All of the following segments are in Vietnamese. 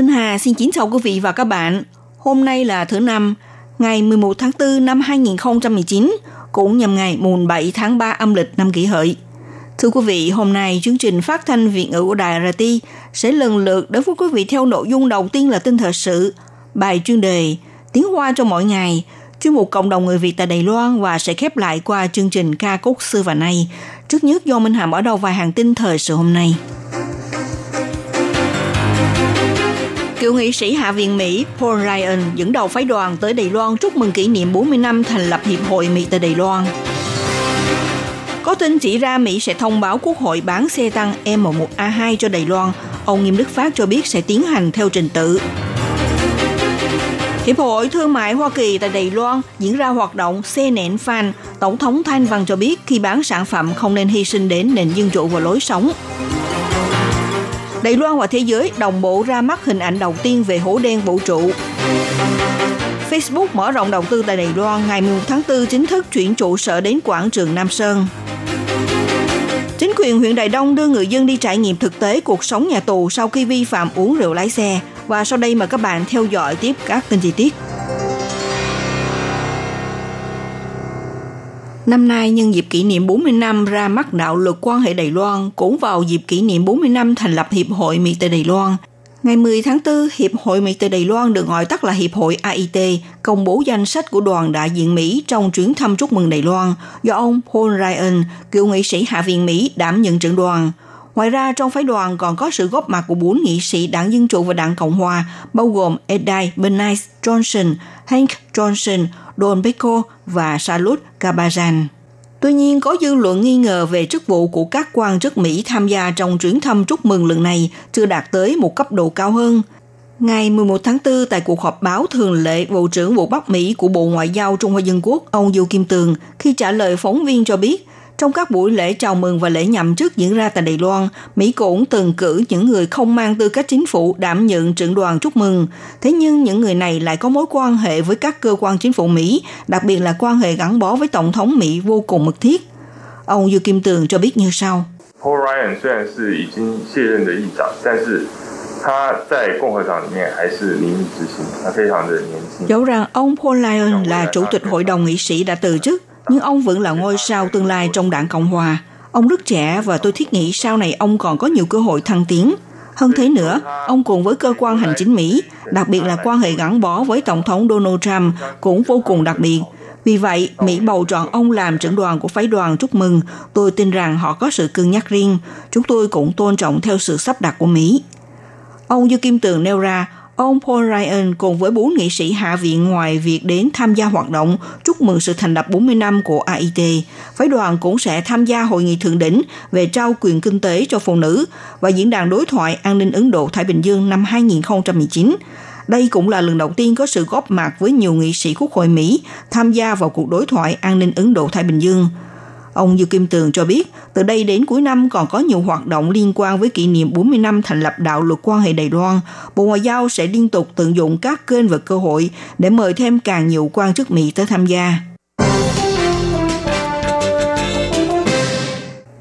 Minh Hà xin kính chào quý vị và các bạn. Hôm nay là thứ năm, ngày 11 tháng 4 năm 2019, cũng nhằm ngày mùng 7 tháng 3 âm lịch năm kỷ hợi. Thưa quý vị, hôm nay chương trình phát thanh Việt ngữ của Đài RT sẽ lần lượt đến với quý vị theo nội dung đầu tiên là tin thời sự, bài chuyên đề, tiếng hoa cho mỗi ngày, chuyên mục cộng đồng người Việt tại Đài Loan và sẽ khép lại qua chương trình ca khúc xưa và nay. Trước nhất do Minh Hà mở đầu vài hàng tin thời sự hôm nay. Cựu nghị sĩ Hạ viện Mỹ Paul Ryan dẫn đầu phái đoàn tới Đài Loan chúc mừng kỷ niệm 40 năm thành lập Hiệp hội Mỹ tại Đài Loan. Có tin chỉ ra Mỹ sẽ thông báo Quốc hội bán xe tăng M1A2 cho Đài Loan. Ông Nghiêm Đức Phát cho biết sẽ tiến hành theo trình tự. Hiệp hội Thương mại Hoa Kỳ tại Đài Loan diễn ra hoạt động xe nện fan. Tổng thống Thanh Văn cho biết khi bán sản phẩm không nên hy sinh đến nền dân chủ và lối sống. Đài Loan và thế giới đồng bộ ra mắt hình ảnh đầu tiên về hố đen vũ trụ. Facebook mở rộng đầu tư tại Đài Loan, ngày 1 tháng 4 chính thức chuyển trụ sở đến quảng trường Nam Sơn. Chính quyền huyện Đài Đông đưa người dân đi trải nghiệm thực tế cuộc sống nhà tù sau khi vi phạm uống rượu lái xe. Và sau đây mời các bạn theo dõi tiếp các tin chi tiết. Năm nay nhân dịp kỷ niệm 40 năm ra mắt đạo luật quan hệ Đài Loan, cũng vào dịp kỷ niệm 40 năm thành lập Hiệp hội Mỹ tại Đài Loan. Ngày 10 tháng 4, Hiệp hội Mỹ tại Đài Loan được gọi tắt là Hiệp hội AIT, công bố danh sách của đoàn đại diện Mỹ trong chuyến thăm chúc mừng Đài Loan, do ông Paul Ryan, cựu nghị sĩ Hạ viện Mỹ đảm nhận trưởng đoàn. Ngoài ra, trong phái đoàn còn có sự góp mặt của bốn nghị sĩ đảng Dân Chủ và đảng Cộng Hòa, bao gồm Edai Bernice Johnson, Hank Johnson, Don Beko và Salut Kabajan. Tuy nhiên, có dư luận nghi ngờ về chức vụ của các quan chức Mỹ tham gia trong chuyến thăm chúc mừng lần này chưa đạt tới một cấp độ cao hơn. Ngày 11 tháng 4, tại cuộc họp báo thường lệ, Bộ trưởng Bộ Bắc Mỹ của Bộ Ngoại giao Trung Hoa Dân Quốc, ông Du Kim Tường, khi trả lời phóng viên cho biết, trong các buổi lễ chào mừng và lễ nhậm chức diễn ra tại Đài Loan, Mỹ cũng từng cử những người không mang tư cách chính phủ đảm nhận trưởng đoàn chúc mừng. Thế nhưng những người này lại có mối quan hệ với các cơ quan chính phủ Mỹ, đặc biệt là quan hệ gắn bó với Tổng thống Mỹ vô cùng mật thiết. Ông Du Kim Tường cho biết như sau. Paul Ryan 虽然是已经卸任的议长，但是他在共和党里面还是民意之星，他非常的年轻。 Dẫu rằng ông Paul Ryan là chủ tịch hội đồng nghị sĩ đã từ chức, nhưng ông vẫn là ngôi sao tương lai trong đảng Cộng Hòa. Ông rất trẻ và tôi thiết nghĩ sau này ông còn có nhiều cơ hội thăng tiến. Hơn thế nữa, ông cùng với cơ quan hành chính Mỹ, đặc biệt là quan hệ gắn bó với Tổng thống Donald Trump cũng vô cùng đặc biệt. Vì vậy, Mỹ bầu chọn ông làm trưởng đoàn của phái đoàn chúc mừng. Tôi tin rằng họ có sự cân nhắc riêng. Chúng tôi cũng tôn trọng theo sự sắp đặt của Mỹ. Ông Dư Kim Tường nêu ra, ông Paul Ryan cùng với bốn nghị sĩ Hạ viện ngoài việc đến tham gia hoạt động chúc mừng sự thành lập 40 năm của AIT, phái đoàn cũng sẽ tham gia hội nghị thượng đỉnh về trao quyền kinh tế cho phụ nữ và diễn đàn đối thoại an ninh Ấn Độ-Thái Bình Dương năm 2019. Đây cũng là lần đầu tiên có sự góp mặt với nhiều nghị sĩ Quốc hội Mỹ tham gia vào cuộc đối thoại an ninh Ấn Độ-Thái Bình Dương. Ông Dư Kim Tường cho biết, từ đây đến cuối năm còn có nhiều hoạt động liên quan với kỷ niệm 40 năm thành lập đạo luật quan hệ Đài Loan. Bộ Ngoại giao sẽ liên tục tận dụng các kênh và cơ hội để mời thêm càng nhiều quan chức Mỹ tới tham gia.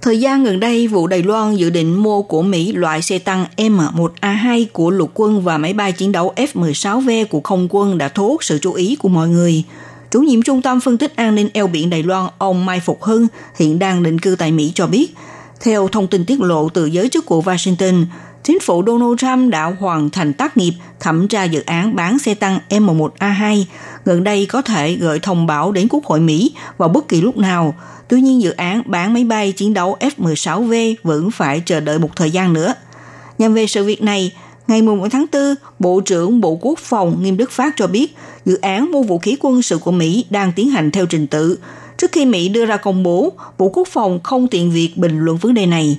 Thời gian gần đây, vụ Đài Loan dự định mua của Mỹ loại xe tăng M1A2 của lục quân và máy bay chiến đấu F-16V của không quân đã thu hút sự chú ý của mọi người. Chủ nhiệm Trung tâm Phân tích An ninh eo biển Đài Loan, ông Mai Phục Hưng, hiện đang định cư tại Mỹ cho biết, theo thông tin tiết lộ từ giới chức của Washington, chính phủ Donald Trump đã hoàn thành tác nghiệp thẩm tra dự án bán xe tăng M1A2, gần đây có thể gửi thông báo đến Quốc hội Mỹ vào bất kỳ lúc nào. Tuy nhiên dự án bán máy bay chiến đấu F-16V vẫn phải chờ đợi một thời gian nữa. Nhằm về sự việc này, Ngày 11 tháng 4, Bộ trưởng Bộ Quốc phòng Nghiêm Đức Phát cho biết dự án mua vũ khí quân sự của Mỹ đang tiến hành theo trình tự. Trước khi Mỹ đưa ra công bố, Bộ Quốc phòng không tiện việc bình luận vấn đề này.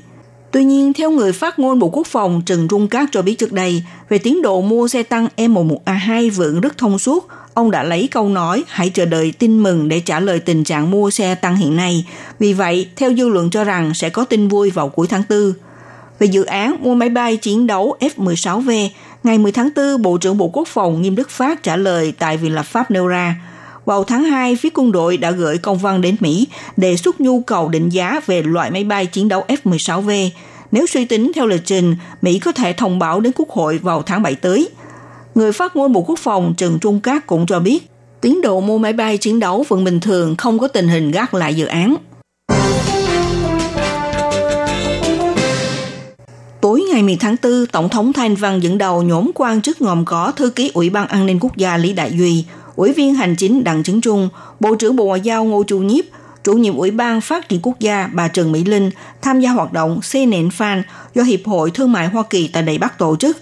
Tuy nhiên, theo người phát ngôn Bộ Quốc phòng Trần Trung Cát cho biết trước đây, về tiến độ mua xe tăng M11A2 vẫn rất thông suốt, ông đã lấy câu nói hãy chờ đợi tin mừng để trả lời tình trạng mua xe tăng hiện nay. Vì vậy, theo dư luận cho rằng sẽ có tin vui vào cuối tháng 4. Về dự án mua máy bay chiến đấu F-16V, ngày 10 tháng 4, Bộ trưởng Bộ Quốc phòng Nghiêm Đức Phát trả lời tại Viện lập pháp nêu ra, vào tháng 2, phía quân đội đã gửi công văn đến Mỹ đề xuất nhu cầu định giá về loại máy bay chiến đấu F-16V. Nếu suy tính theo lịch trình, Mỹ có thể thông báo đến Quốc hội vào tháng 7 tới. Người phát ngôn Bộ Quốc phòng Trần Trung Cát cũng cho biết, tiến độ mua máy bay chiến đấu vẫn bình thường, không có tình hình gác lại dự án. Ngày 10 tháng 4, Tổng thống Thanh Văn dẫn đầu nhóm quan chức gồm có Thư ký Ủy ban An ninh Quốc gia Lý Đại Duy, Ủy viên Hành chính Đặng Trấn Trung, Bộ trưởng Bộ Ngoại giao Ngô Chu Nhiếp, chủ nhiệm Ủy ban Phát triển Quốc gia bà Trần Mỹ Linh tham gia hoạt động xe nện fan do Hiệp hội Thương mại Hoa Kỳ tại Đài Bắc tổ chức.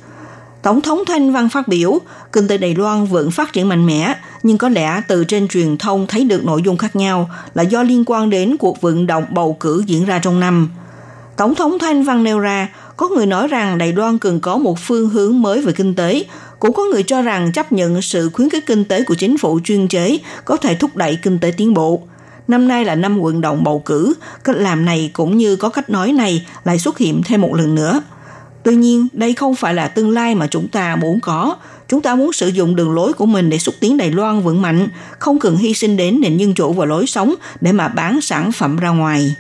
Tổng thống Thanh Văn phát biểu, kinh tế Đài Loan vẫn phát triển mạnh mẽ, nhưng có lẽ từ trên truyền thông thấy được nội dung khác nhau là do liên quan đến cuộc vận động bầu cử diễn ra trong năm. Tổng thống Thanh Văn nêu ra, có người nói rằng Đài Loan cần có một phương hướng mới về kinh tế, cũng có người cho rằng chấp nhận sự khuyến khích kinh tế của chính phủ chuyên chế có thể thúc đẩy kinh tế tiến bộ. Năm nay là năm vận động bầu cử, cách làm này cũng như có cách nói này lại xuất hiện thêm một lần nữa. Tuy nhiên, đây không phải là tương lai mà chúng ta muốn có. Chúng ta muốn sử dụng đường lối của mình để xúc tiến Đài Loan vững mạnh, không cần hy sinh đến nền dân chủ và lối sống để mà bán sản phẩm ra ngoài.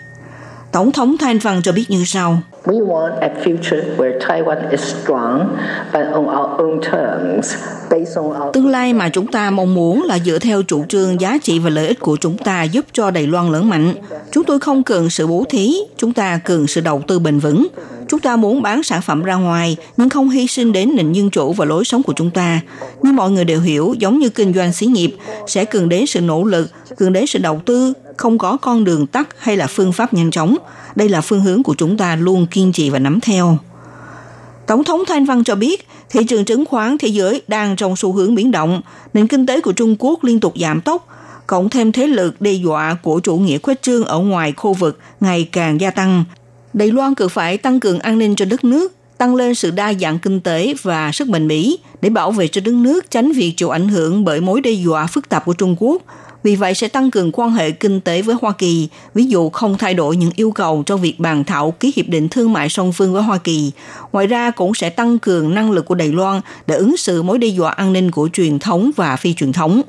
Tổng thống Thanh Văn cho biết như sau. We want a future where Taiwan is strong, but on our own terms. Tương lai mà chúng ta mong muốn là dựa theo chủ trương giá trị và lợi ích của chúng ta giúp cho Đài Loan lớn mạnh. Chúng tôi không cần sự bố thí, chúng ta cần sự đầu tư bền vững. Chúng ta muốn bán sản phẩm ra ngoài, nhưng không hy sinh đến nền dân chủ và lối sống của chúng ta. Nhưng mọi người đều hiểu, giống như kinh doanh xí nghiệp, sẽ cần đến sự nỗ lực, cần đến sự đầu tư, không có con đường tắt hay là phương pháp nhanh chóng. Đây là phương hướng của chúng ta luôn kiên trì và nắm theo. Tổng thống Thanh Văn cho biết, thị trường chứng khoán thế giới đang trong xu hướng biến động, nền kinh tế của Trung Quốc liên tục giảm tốc, cộng thêm thế lực đe dọa của chủ nghĩa khuếch trương ở ngoài khu vực ngày càng gia tăng. Đài Loan cần phải tăng cường an ninh cho đất nước, tăng lên sự đa dạng kinh tế và sức mạnh mỹ để bảo vệ cho đất nước tránh việc chịu ảnh hưởng bởi mối đe dọa phức tạp của Trung Quốc – vì vậy sẽ tăng cường quan hệ kinh tế với Hoa Kỳ, ví dụ không thay đổi những yêu cầu trong việc bàn thảo ký hiệp định thương mại song phương với Hoa Kỳ. Ngoài ra cũng sẽ tăng cường năng lực của Đài Loan để ứng xử mối đe dọa an ninh của truyền thống và phi truyền thống.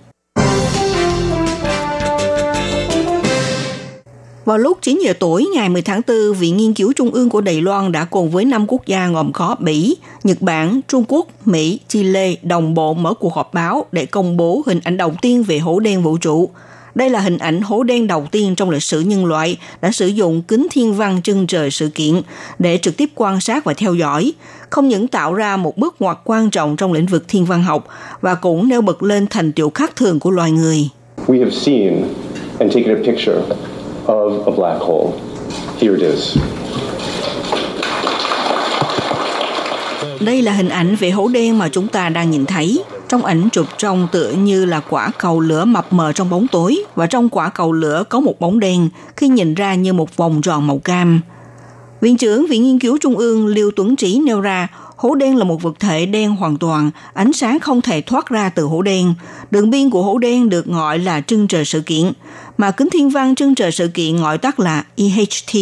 Vào lúc 9 giờ tối ngày 10 tháng 4, Viện Nghiên cứu Trung ương của Đài Loan đã cùng với 5 quốc gia gồm có Bỉ, Nhật Bản, Trung Quốc, Mỹ, Chile đồng bộ mở cuộc họp báo để công bố hình ảnh đầu tiên về hố đen vũ trụ. Đây là hình ảnh hố đen đầu tiên trong lịch sử nhân loại đã sử dụng kính thiên văn chân trời sự kiện để trực tiếp quan sát và theo dõi, không những tạo ra một bước ngoặt quan trọng trong lĩnh vực thiên văn học và cũng nêu bật lên thành tựu khác thường của loài người. We have seen and taken a picture of a black hole. Here it is. Đây là hình ảnh về hố đen mà chúng ta đang nhìn thấy. Trong ảnh chụp trông tựa như là quả cầu lửa mập mờ trong bóng tối và trong quả cầu lửa có một bóng đen khi nhìn ra như một vòng tròn màu cam. Viện trưởng Viện Nghiên cứu Trung ương Liêu Tuấn Trí nêu ra hố đen là một vật thể đen hoàn toàn, ánh sáng không thể thoát ra từ hố đen. Đường biên của hố đen được gọi là trưng trời sự kiện, mà kính thiên văn trưng trời sự kiện gọi tắt là EHT,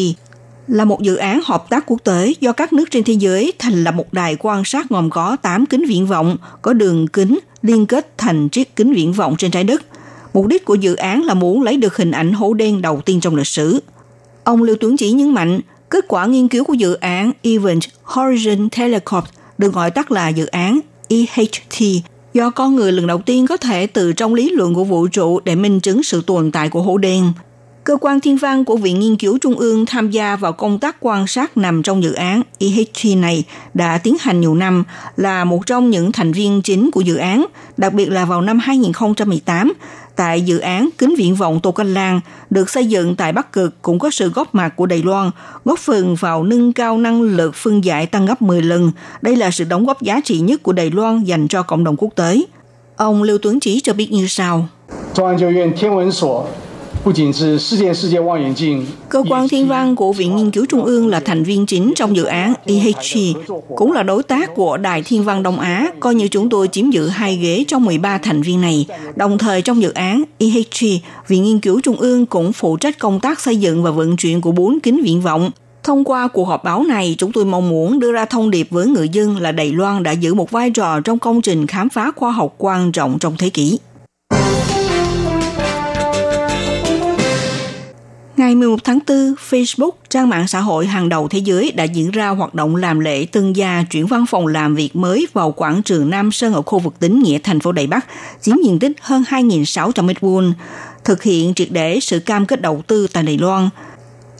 là một dự án hợp tác quốc tế do các nước trên thế giới thành lập một đài quan sát gồm có 8 kính viễn vọng, có đường kính liên kết thành chiếc kính viễn vọng trên trái đất. Mục đích của dự án là muốn lấy được hình ảnh hố đen đầu tiên trong lịch sử. Ông Lưu Tuấn Chỉ nhấn mạnh, kết quả nghiên cứu của dự án Event Horizon Telescope được gọi tắt là dự án EHT do con người lần đầu tiên có thể từ trong lý luận của vũ trụ để minh chứng sự tồn tại của hố đen. Cơ quan thiên văn của Viện Nghiên cứu Trung ương tham gia vào công tác quan sát nằm trong dự án EHT này đã tiến hành nhiều năm, là một trong những thành viên chính của dự án, đặc biệt là vào năm 2018, tại dự án Kính viện vọng Tô Canh Lan được xây dựng tại Bắc Cực cũng có sự góp mặt của Đài Loan, góp phần vào nâng cao năng lực phân giải tăng gấp 10 lần. Đây là sự đóng góp giá trị nhất của Đài Loan dành cho cộng đồng quốc tế. Ông Lưu Tuấn Chí cho biết như sau. Trung Cơ quan thiên văn của Viện Nghiên cứu Trung ương là thành viên chính trong dự án EHG, cũng là đối tác của Đài Thiên văn Đông Á, coi như chúng tôi chiếm giữ hai ghế trong 13 thành viên này. Đồng thời trong dự án EHG, Viện Nghiên cứu Trung ương cũng phụ trách công tác xây dựng và vận chuyển của bốn kính viện vọng. Thông qua cuộc họp báo này, chúng tôi mong muốn đưa ra thông điệp với người dân là Đài Loan đã giữ một vai trò trong công trình khám phá khoa học quan trọng trong thế kỷ. Ngày 11 tháng 4, Facebook, trang mạng xã hội hàng đầu thế giới đã diễn ra hoạt động làm lễ tân gia chuyển văn phòng làm việc mới vào quảng trường Nam Sơn ở khu vực tính nghĩa thành phố Đài Bắc, chiếm diện tích hơn 2.600 m2, thực hiện triệt để sự cam kết đầu tư tại Đài Loan.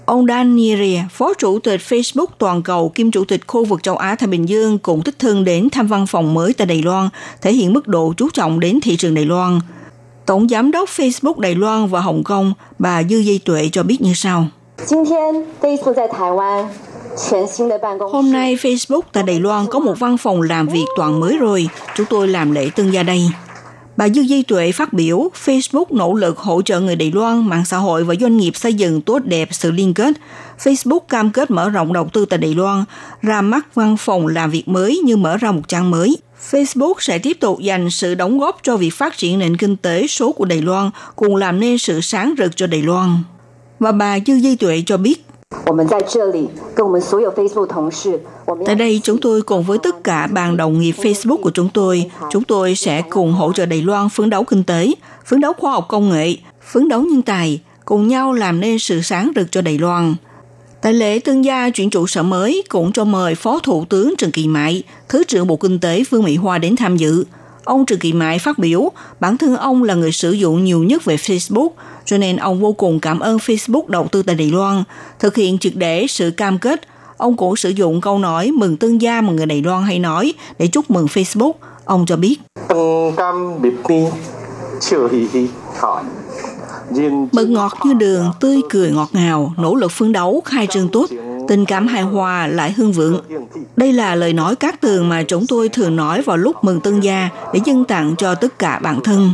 Ông Dan Nieria, Phó Chủ tịch Facebook toàn cầu kiêm Chủ tịch khu vực châu Á-Thái Bình Dương cũng thích thương đến thăm văn phòng mới tại Đài Loan, thể hiện mức độ chú trọng đến thị trường Đài Loan – Tổng giám đốc Facebook Đài Loan và Hồng Kông, bà Dư Di Tuệ cho biết như sau. Hôm nay Facebook tại Đài Loan có một văn phòng làm việc toàn mới rồi. Chúng tôi làm lễ tân gia đây. Bà Dư Di Tuệ phát biểu, Facebook nỗ lực hỗ trợ người Đài Loan, mạng xã hội và doanh nghiệp xây dựng tốt đẹp sự liên kết. Facebook cam kết mở rộng đầu tư tại Đài Loan, ra mắt văn phòng làm việc mới như mở ra một trang mới. Facebook sẽ tiếp tục dành sự đóng góp cho việc phát triển nền kinh tế số của Đài Loan, cùng làm nên sự sáng rực cho Đài Loan. Và bà Dư Di Tuệ cho biết, Tại đây, chúng tôi cùng với tất cả bạn đồng nghiệp Facebook của chúng tôi, chúng tôi sẽ cùng hỗ trợ Đài Loan phấn đấu kinh tế, phấn đấu khoa học công nghệ, phấn đấu nhân tài, cùng nhau làm nên sự sáng rực cho Đài Loan. Tại lễ tương gia chuyển trụ sở mới cũng cho mời Phó Thủ tướng Trần Kỳ Mại, Thứ trưởng Bộ Kinh tế Vương Mỹ Hoa đến tham dự. Ông Trần Kỳ Mại phát biểu, bản thân ông là người sử dụng nhiều nhất về Facebook, cho nên ông vô cùng cảm ơn Facebook đầu tư tại Đài Loan, thực hiện triệt để sự cam kết. Ông cũng sử dụng câu nói mừng tương gia mà người Đài Loan hay nói để chúc mừng Facebook. Ông cho biết. Mật ngọt như đường, tươi cười ngọt ngào, nỗ lực phấn đấu, khai trương tốt, tình cảm hài hòa lại hương vượng. Đây là lời nói các tường mà chúng tôi thường nói vào lúc mừng tân gia để dâng tặng cho tất cả bản thân.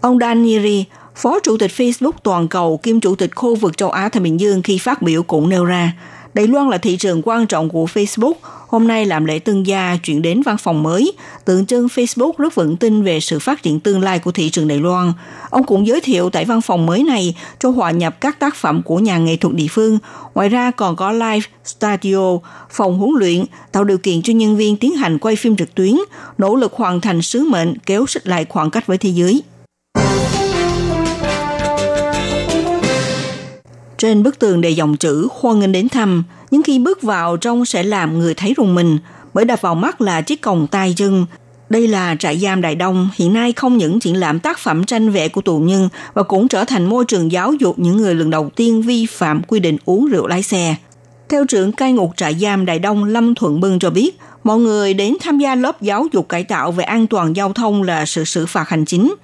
Ông Danieri, Phó Chủ tịch Facebook toàn cầu kiêm Chủ tịch khu vực châu Á Thái Bình Dương khi phát biểu cũng nêu ra, Đài Loan là thị trường quan trọng của Facebook. Hôm nay làm lễ tân gia chuyển đến văn phòng mới, tượng trưng Facebook rất vững tin về sự phát triển tương lai của thị trường Đài Loan. Ông cũng giới thiệu tại văn phòng mới này cho hòa nhập các tác phẩm của nhà nghệ thuật địa phương. Ngoài ra còn có live studio, phòng huấn luyện, tạo điều kiện cho nhân viên tiến hành quay phim trực tuyến, nỗ lực hoàn thành sứ mệnh kéo xích lại khoảng cách với thế giới. Trên bức tường đầy dòng chữ hoan nghênh đến thăm, nhưng khi bước vào trong sẽ làm người thấy rùng mình, bởi đập vào mắt là chiếc còng tay chân. Đây là trại giam Đại Đông, hiện nay không những triển lãm tác phẩm tranh vẽ của tù nhân và cũng trở thành môi trường giáo dục những người lần đầu tiên vi phạm quy định uống rượu lái xe. Theo trưởng cai ngục trại giam Đại Đông Lâm Thuận Bưng cho biết, mọi người đến tham gia lớp giáo dục cải tạo về an toàn giao thông là sự xử phạt hành chính.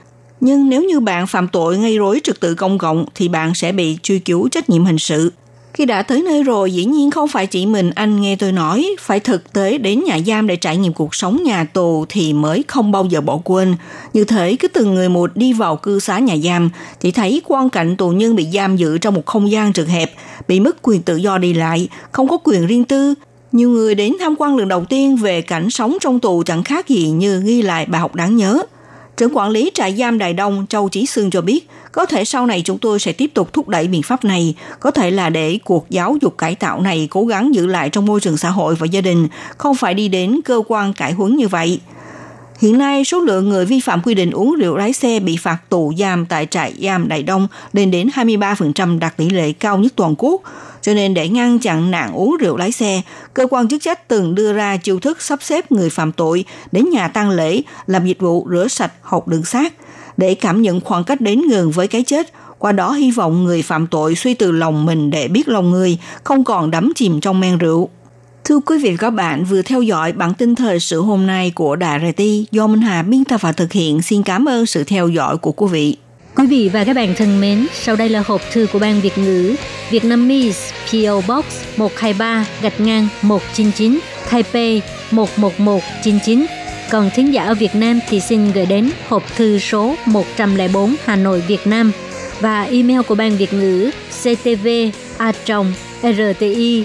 Nhưng nếu như bạn phạm tội gây rối trật tự công cộng thì bạn sẽ bị truy cứu trách nhiệm hình sự. Khi đã tới nơi rồi, dĩ nhiên không phải chỉ mình anh nghe tôi nói, phải thực tế đến nhà giam để trải nghiệm cuộc sống nhà tù thì mới không bao giờ bỏ quên. Như thế, cứ từng người một đi vào cư xá nhà giam, thì thấy quan cảnh tù nhân bị giam giữ trong một không gian trực hẹp, bị mất quyền tự do đi lại, không có quyền riêng tư, nhiều người đến tham quan lần đầu tiên về cảnh sống trong tù chẳng khác gì như ghi lại bài học đáng nhớ. Trưởng quản lý trại giam Đài Đông Châu Chí Sương cho biết, có thể sau này chúng tôi sẽ tiếp tục thúc đẩy biện pháp này, có thể là để cuộc giáo dục cải tạo này cố gắng giữ lại trong môi trường xã hội và gia đình, không phải đi đến cơ quan cải huấn như vậy. Hiện nay, số lượng người vi phạm quy định uống rượu lái xe bị phạt tù giam tại trại giam Đại Đông lên đến 23% đạt tỷ lệ cao nhất toàn quốc. Cho nên để ngăn chặn nạn uống rượu lái xe, cơ quan chức trách từng đưa ra chiêu thức sắp xếp người phạm tội đến nhà tang lễ làm dịch vụ rửa sạch hộp đường xác để cảm nhận khoảng cách đến gần với cái chết, qua đó hy vọng người phạm tội suy từ lòng mình để biết lòng người, không còn đắm chìm trong men rượu. Thưa quý vị và các bạn, vừa theo dõi bản tin thời sự hôm nay của Đài RT do Minh Hà biên tập và thực hiện. Xin cảm ơn sự theo dõi của quý vị. Quý vị và các bạn thân mến, sau đây là hộp thư của Ban Việt ngữ Vietnamese PO Box 123 gạch ngang 199 Taipei 11199. Còn thính giả ở Việt Nam thì xin gửi đến hộp thư số 104 Hà Nội Việt Nam và email của Ban Việt ngữ ctv a rti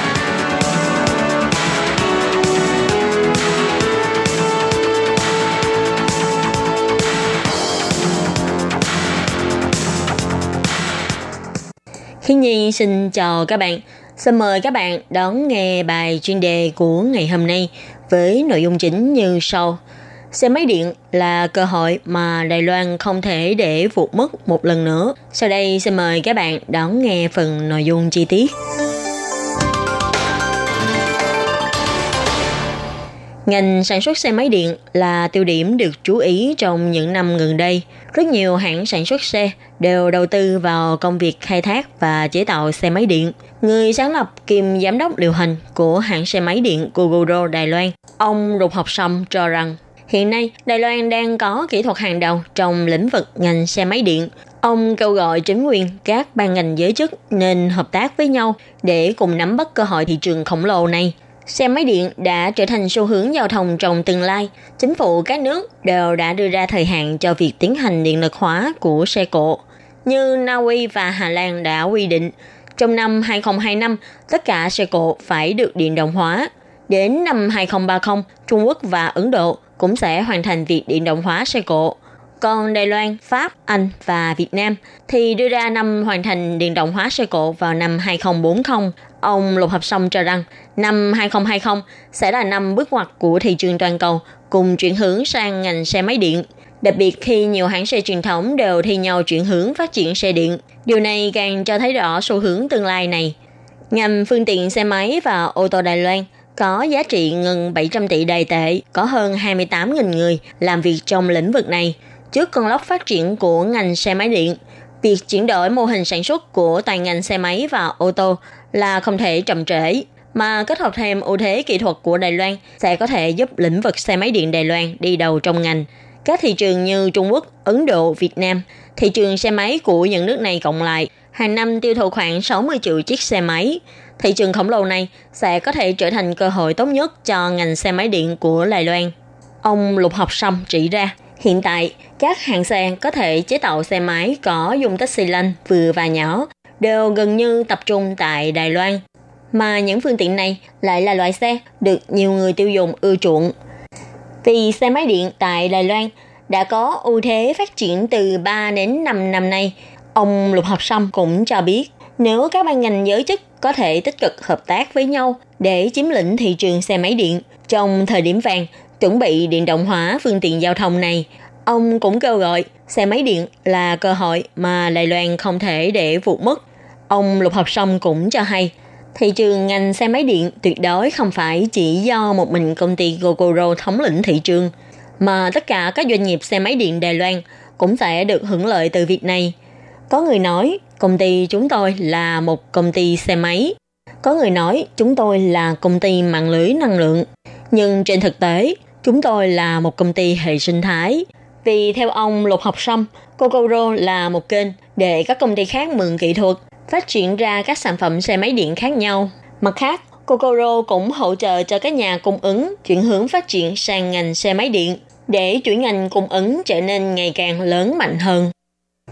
Khi Nhi xin chào các bạn. Xin mời các bạn đón nghe bài chuyên đề của ngày hôm nay với nội dung chính như sau. Xe máy điện là cơ hội mà Đài Loan không thể để vụt mất một lần nữa. Sau đây xin mời các bạn đón nghe phần nội dung chi tiết. Ngành sản xuất xe máy điện là tiêu điểm được chú ý trong những năm gần đây. Rất nhiều hãng sản xuất xe đều đầu tư vào công việc khai thác và chế tạo xe máy điện. Người sáng lập kiêm giám đốc điều hành của hãng xe máy điện Gogoro Đài Loan, ông Rục Học Sâm cho rằng Hiện nay, Đài Loan đang có kỹ thuật hàng đầu trong lĩnh vực ngành xe máy điện. Ông kêu gọi chính quyền các ban ngành giới chức nên hợp tác với nhau để cùng nắm bắt cơ hội thị trường khổng lồ này. Xe máy điện đã trở thành xu hướng giao thông trong tương lai. Chính phủ các nước đều đã đưa ra thời hạn cho việc tiến hành điện lực hóa của xe cộ. Như Na Uy và Hà Lan đã quy định, trong năm 2025, tất cả xe cộ phải được điện động hóa. Đến năm 2030, Trung Quốc và Ấn Độ cũng sẽ hoàn thành việc điện động hóa xe cộ. Còn Đài Loan, Pháp, Anh và Việt Nam thì đưa ra năm hoàn thành điện động hóa xe cộ vào năm 2040. Ông Lục Hợp Song cho rằng năm 2020 sẽ là năm bước ngoặt của thị trường toàn cầu cùng chuyển hướng sang ngành xe máy điện. Đặc biệt khi nhiều hãng xe truyền thống đều thi nhau chuyển hướng phát triển xe điện. Điều này càng cho thấy rõ xu hướng tương lai này. Ngành phương tiện xe máy và ô tô Đài Loan – có giá trị gần 700 tỷ đài tệ, có hơn 28.000 người làm việc trong lĩnh vực này. Trước cơn lốc phát triển của ngành xe máy điện, việc chuyển đổi mô hình sản xuất của toàn ngành xe máy và ô tô là không thể chậm trễ, mà kết hợp thêm ưu thế kỹ thuật của Đài Loan sẽ có thể giúp lĩnh vực xe máy điện Đài Loan đi đầu trong ngành. Các thị trường như Trung Quốc, Ấn Độ, Việt Nam, thị trường xe máy của những nước này cộng lại hàng năm tiêu thụ khoảng 60 triệu chiếc xe máy, thị trường khổng lồ này sẽ có thể trở thành cơ hội tốt nhất cho ngành xe máy điện của Đài Loan. Ông Lục Học Sâm chỉ ra, hiện tại các hãng xe có thể chế tạo xe máy có dung tích xi lanh vừa và nhỏ đều gần như tập trung tại Đài Loan. Mà những phương tiện này lại là loại xe được nhiều người tiêu dùng ưa chuộng. Vì xe máy điện tại Đài Loan đã có ưu thế phát triển từ 3 đến 5 năm nay, ông Lục Học Sâm cũng cho biết nếu các ban ngành giới chức có thể tích cực hợp tác với nhau để chiếm lĩnh thị trường xe máy điện trong thời điểm vàng, chuẩn bị điện động hóa phương tiện giao thông này. Ông cũng kêu gọi xe máy điện là cơ hội mà Đài Loan không thể để vụt mất. Ông Lục Học Sông cũng cho hay, thị trường ngành xe máy điện tuyệt đối không phải chỉ do một mình công ty Gogoro thống lĩnh thị trường, mà tất cả các doanh nghiệp xe máy điện Đài Loan cũng sẽ được hưởng lợi từ việc này. Có người nói công ty chúng tôi là một công ty xe máy. Có người nói chúng tôi là công ty mạng lưới năng lượng. Nhưng trên thực tế, chúng tôi là một công ty hệ sinh thái. Vì theo ông Lục Học Sâm, Kokoro là một kênh để các công ty khác mượn kỹ thuật, phát triển ra các sản phẩm xe máy điện khác nhau. Mặt khác, Kokoro cũng hỗ trợ cho các nhà cung ứng chuyển hướng phát triển sang ngành xe máy điện để chuỗi ngành cung ứng trở nên ngày càng lớn mạnh hơn.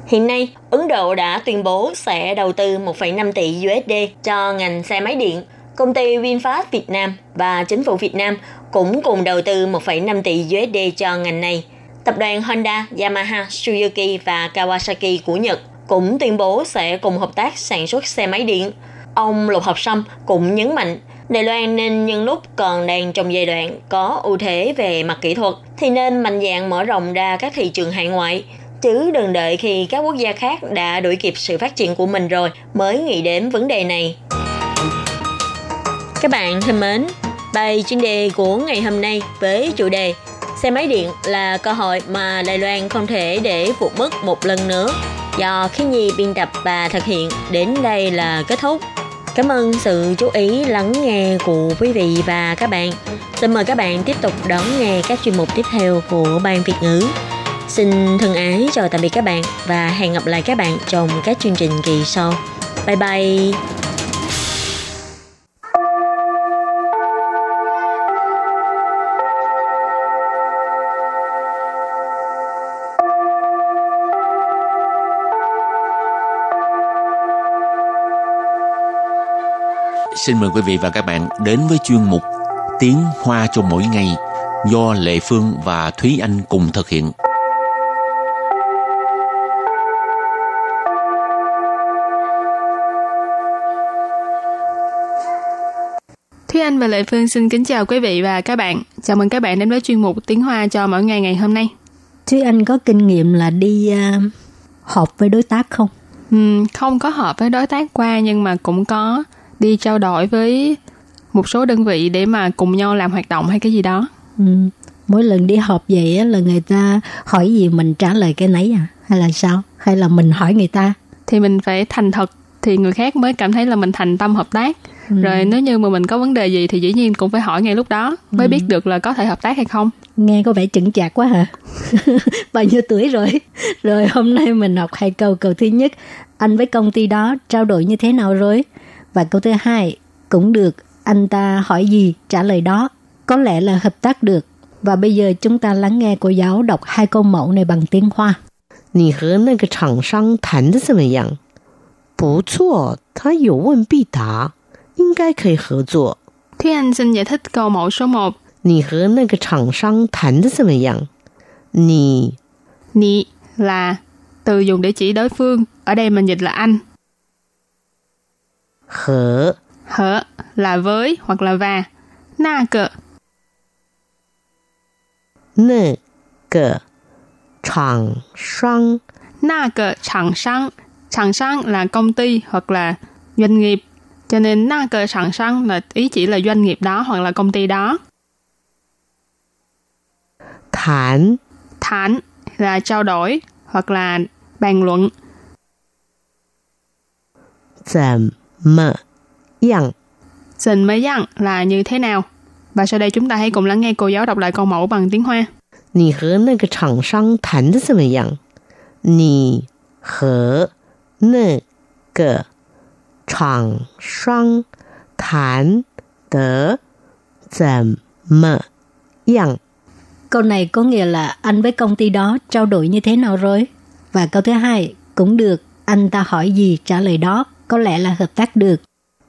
Hiện nay, Ấn Độ đã tuyên bố sẽ đầu tư 1,5 tỷ USD cho ngành xe máy điện. Công ty VinFast Việt Nam và chính phủ Việt Nam cũng cùng đầu tư 1,5 tỷ USD cho ngành này. Tập đoàn Honda, Yamaha, Suzuki và Kawasaki của Nhật cũng tuyên bố sẽ cùng hợp tác sản xuất xe máy điện. Ông Lục Học Sâm cũng nhấn mạnh Đài Loan nên nhân lúc còn đang trong giai đoạn có ưu thế về mặt kỹ thuật thì nên mạnh dạng mở rộng ra các thị trường hải ngoại chứ đừng đợi khi các quốc gia khác đã đuổi kịp sự phát triển của mình rồi mới nghĩ đến vấn đề này. Các bạn thân mến, bài chuyên đề của ngày hôm nay với chủ đề Xe máy điện là cơ hội mà Đài Loan không thể để vụt mất một lần nữa do khi nhi biên tập và thực hiện đến đây là kết thúc. Cảm ơn sự chú ý, lắng nghe của quý vị và các bạn. Xin mời các bạn tiếp tục đón nghe các chuyên mục tiếp theo của Ban Việt ngữ. Xin thân ái chào tạm biệt các bạn và hẹn gặp lại các bạn trong các chương trình kỳ sau. Bye bye! Xin mời quý vị và các bạn đến với chuyên mục Tiếng Hoa cho mỗi ngày do Lệ Phương và Thúy Anh cùng thực hiện. Thúy Anh và Lệ Phương xin kính chào quý vị và các bạn. Chào mừng các bạn đến với chuyên mục Tiếng Hoa cho mỗi ngày ngày hôm nay. Thúy Anh có kinh nghiệm là đi uh, họp với đối tác không? Uhm, không có họp với đối tác qua nhưng mà cũng có đi trao đổi với một số đơn vị để mà cùng nhau làm hoạt động hay cái gì đó. Ừ. Mỗi lần đi họp vậy á, là người ta hỏi gì mình trả lời cái nấy à? Hay là sao? Hay là mình hỏi người ta? Thì mình phải thành thật thì người khác mới cảm thấy là mình thành tâm hợp tác. Ừ. Rồi nếu như mà mình có vấn đề gì thì dĩ nhiên cũng phải hỏi ngay lúc đó mới ừ. biết được là có thể hợp tác hay không. Nghe có vẻ chững chạc quá hả? Bao nhiêu tuổi rồi? Rồi hôm nay mình học hai câu. Câu thứ nhất, anh với công ty đó trao đổi như thế nào rồi? Và câu thứ hai, cũng được anh ta hỏi gì trả lời đó. Có lẽ là hợp tác được. Và bây giờ chúng ta lắng nghe cô giáo đọc hai câu mẫu này bằng tiếng Hoa. 你和那个厂商谈的怎么样？不错，他有问必答，应该可以合作。 Thúy Anh xin giải thích câu mẫu số 1. 你和那个厂商谈的怎么样？你 Nị là từ dùng để chỉ đối phương. Ở đây mình dịch là anh. hở. Hở là với hoặc là và. Na cờ. Nơ cờ. Chẳng sang na cờ chẳng sang chẳng sang là công ty hoặc là doanh nghiệp. Cho nên na cờ chẳng sang là ý chỉ là doanh nghiệp đó hoặc là công ty đó. Thản. Thản là trao đổi hoặc là bàn luận. Zàm mờ yang. Dình mới yang là như thế nào? Và sau đây chúng ta hãy cùng lắng nghe cô giáo đọc lại câu mẫu bằng tiếng Hoa. Nì hờ nè cái chẳng sang thắn thế mờ yang. Nì hờ nè cái chẳng sang thắn tớ dầm mờ yang. Câu này có nghĩa là anh với công ty đó trao đổi như thế nào rồi? Và câu thứ hai cũng được anh ta hỏi gì trả lời đó có lẽ là hợp tác được.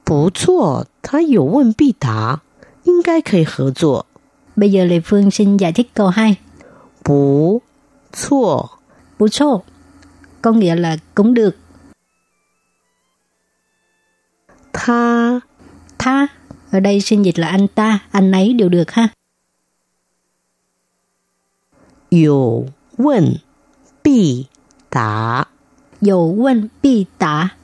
不错，他有问必答，应该可以合作。 Bây giờ Lê Phương xin giải thích câu 2. 不错， Bú chô, có nghĩa là cũng được. 他 Tha, ở đây xin dịch là anh ta, anh ấy đều được ha. 有问必答。 Dầu quên bi tả,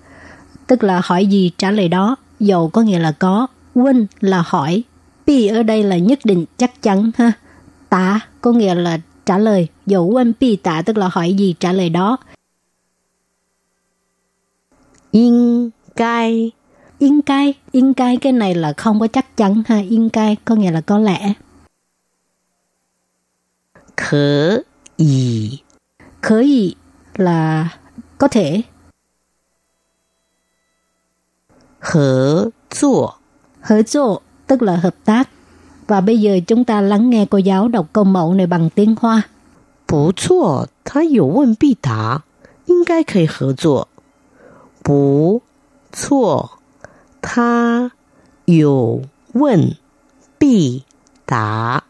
tức là hỏi gì trả lời đó, dầu có nghĩa là có, quên là hỏi, pi ở đây là nhất định chắc chắn ha. Tả có nghĩa là trả lời, dầu quên pi tả tức là hỏi gì trả lời đó. In cai. In cai, in cai cái này là không có chắc chắn ha, in cai có nghĩa là có lẽ. Khở ý Khở ý là có thể. hợp tác tức là hợp tác. Và bây giờ chúng ta lắng nghe cô giáo đọc câu mẫu này bằng tiếng Hoa. Bố chua, ta có vấn bị đá, nên gai có hợp chua. Bố chua, ta có vấn bị đá,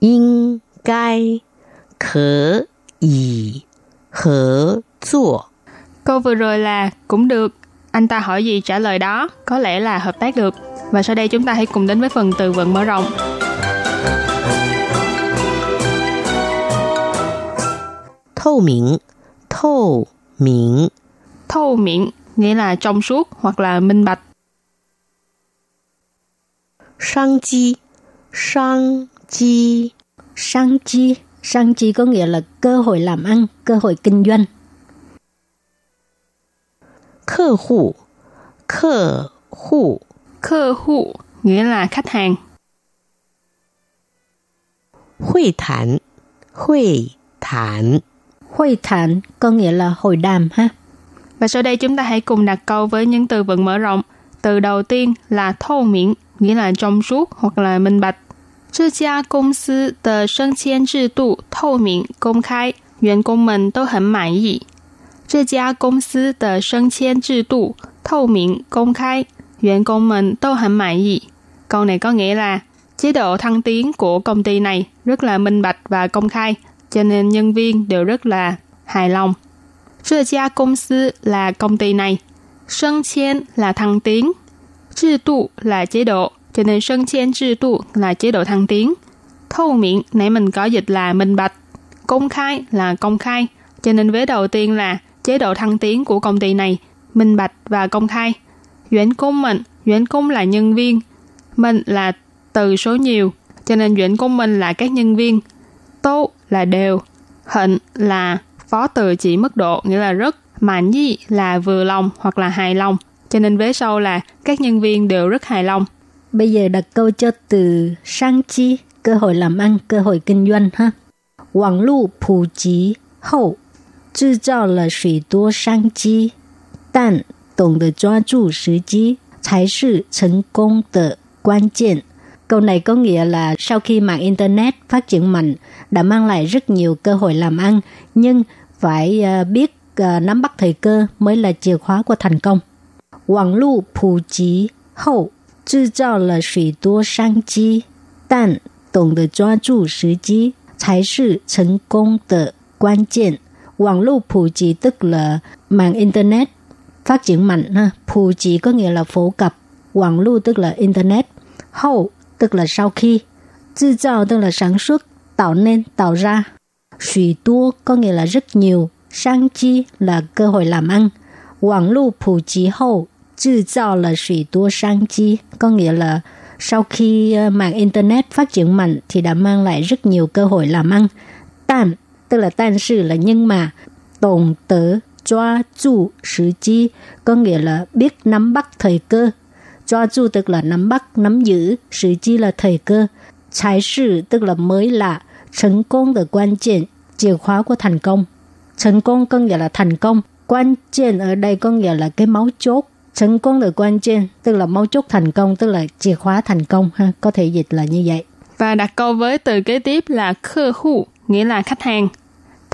nên gai có hợp chua. Câu vừa rồi là cũng được anh ta hỏi gì trả lời đó, có lẽ là hợp tác được. Và sau đây chúng ta hãy cùng đến với phần từ vựng mở rộng. Thâu miệng, thâu miệng. Thâu miệng nghĩa là trong suốt hoặc là minh bạch. Sang chi, sang chi. Sang chi, sang chi có nghĩa là cơ hội làm ăn, cơ hội kinh doanh. 客户， 客户 Khơ hụ nghĩa là khách hàng. hội谈会谈 Hội thản có nghĩa là hội đàm ha. Và sau đây chúng ta hãy cùng đặt câu với những từ vựng mở rộng. Từ đầu tiên là thâu miệng, nghĩa là trong suốt hoặc là minh bạch. 这家公司的升迁制度透明公开，员工们都很满意。 这家公司的升迁制度透明公开，员工们都很满意。Câu này có nghĩa là chế độ thăng tiến của công ty này rất là minh bạch và công khai, cho nên nhân viên đều rất là hài lòng. 这家公司 là công ty này, 升迁 là thăng tiến, 制度 là chế độ, cho nên 升迁制度 là chế độ thăng tiến. Thâu miệng nãy mình có dịch là minh bạch, công khai là công khai, cho nên vế đầu tiên là chế độ thăng tiến của công ty này minh bạch và công khai. Duyễn cung mình, Duyễn cung là nhân viên, mình là từ số nhiều, cho nên Duyễn cung mình là các nhân viên. Tô là đều, hận là phó từ chỉ mức độ nghĩa là rất, mạnh gì là vừa lòng hoặc là hài lòng. Cho nên vế sau là các nhân viên đều rất hài lòng. Bây giờ đặt câu cho từ sang chi, cơ hội làm ăn, cơ hội kinh doanh ha. Quảng lưu phù trí hậu 制造了许多商机，但懂得抓住时机才是成功的关键。Câu này có nghĩa là sau khi mạng Internet phát triển mạnh đã mang lại rất nhiều cơ hội làm ăn, nhưng phải ờ, biết ờ, nắm bắt thời cơ mới là chìa khóa của thành công. 网络普及后，制造了许多商机，但懂得抓住时机才是成功的关键。 Hoàng lưu phù chỉ tức là mạng Internet phát triển mạnh. Ha. Phù chỉ có nghĩa là phổ cập. Hoàng lưu tức là Internet. Hậu tức là sau khi. Tự tạo tức là sản xuất, tạo nên, tạo ra. Xủy tua có nghĩa là rất nhiều. Sang chi là cơ hội làm ăn. Hoàng lưu phù chỉ hậu tự tạo là xủy tua sang chi có nghĩa là sau khi ờ, mạng Internet phát triển mạnh thì đã mang lại rất nhiều cơ hội làm ăn. Tạm tức là 但是 là nhưng mà tổng tớ choa chu sử chi. Có nghĩa là biết nắm bắt thời cơ. Choa chu tức là nắm bắt, nắm giữ, sử chi là thời cơ. Trái sự tức là mới là thành công là quan trọng chìa khóa của thành công. Thành công có nghĩa là thành công. Quan trọng ở đây có nghĩa là cái máu chốt. Thành công là quan trọng tức là máu chốt thành công, tức là chìa khóa thành công ha, có thể dịch là như vậy. Và đặt câu với từ kế tiếp là khơ hụ nghĩa là khách hàng.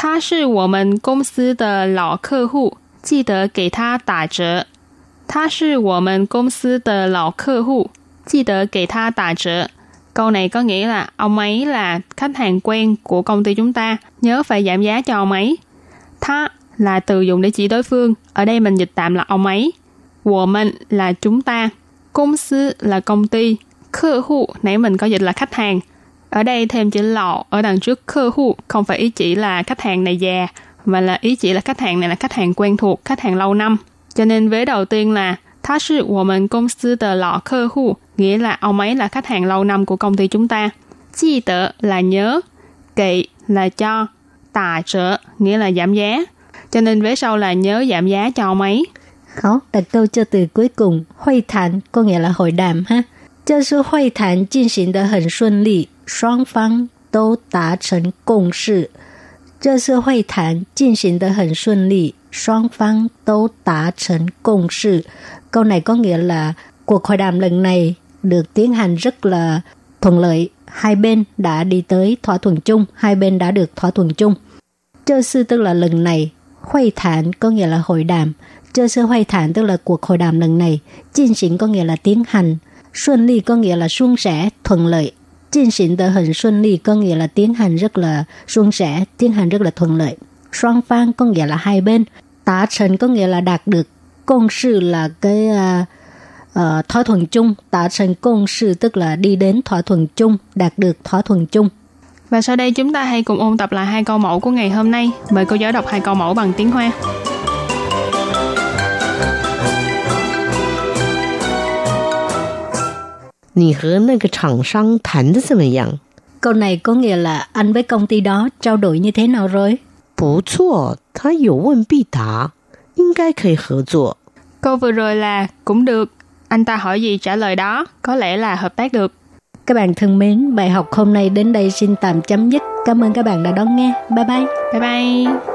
他是我们公司的老客户，记得给他打折。他是我们公司的老客户，记得给他打折。Câu này có nghĩa là ông ấy là khách hàng quen của công ty chúng ta, nhớ phải giảm giá cho ông ấy. Tha là từ dùng để chỉ đối phương, ở đây mình dịch tạm là ông ấy. Wo mình là chúng ta, công sư là công ty,客户nãy mình có dịch là khách hàng. Ở đây thêm chữ lọ ở đằng trước客户không phải ý chỉ là khách hàng này già, mà là ý chỉ là khách hàng này là khách hàng quen thuộc, khách hàng lâu năm. Cho nên vế đầu tiên là 他是我们公司的老客户, nghĩa là ông ấy là khách hàng lâu năm của công ty chúng ta. Chi tờ là nhớ, kỵ là cho, tà trợ nghĩa là giảm giá. Cho nên vế sau là nhớ giảm giá cho ông ấy. Hảo, đặt câu cho từ cuối cùng, hội thản có nghĩa là hội đàm ha. 这次会谈进行得很顺利，双方都达成共识。这次会谈进行得很顺利，双方都达成共识。Câu này có nghĩa là cuộc hội đàm lần này được tiến hành rất là thuận lợi. Hai bên đã đi tới thỏa thuận chung, hai bên đã được thỏa thuận chung. Chơ sư tức là lần này, hội thản có nghĩa là hội đàm. Chơ sư hội thản tức là cuộc hội đàm lần này.进行có nghĩa là tiến hành. Xuân nghĩa là suôn sẻ, thuận lợi. Tiến hành được hình nghĩa là tiến hành rất là suôn sẻ, tiến hành rất là thuận lợi. 双方 có nghĩa là hai bên. Tả thành có nghĩa là đạt được. Công sự là cái uh, uh, thỏa thuận chung. Tả thành công sự tức là đi đến thỏa thuận chung, đạt được thỏa thuận chung. Và sau đây chúng ta hãy cùng ôn tập lại hai câu mẫu của ngày hôm nay. Mời cô giáo đọc hai câu mẫu bằng tiếng Hoa. 你和那个厂商谈的怎么样？ Câu này có nghĩa là anh với công ty đó trao đổi như thế nào rồi? 不错，他有问必答，应该可以合作。 Câu vừa rồi là cũng được. Anh ta hỏi gì trả lời đó, có lẽ là hợp tác được. Các bạn thân mến, bài học hôm nay đến đây xin tạm chấm dứt. Cảm ơn các bạn đã đón nghe. Bye bye. Bye bye.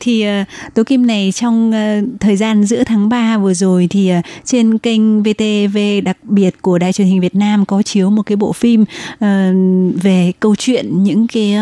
Thì uh, Tố Kim này trong uh, thời gian giữa tháng 3 vừa rồi thì uh, trên kênh VTV đặc biệt của Đài truyền hình Việt Nam có chiếu một cái bộ phim về câu chuyện những cái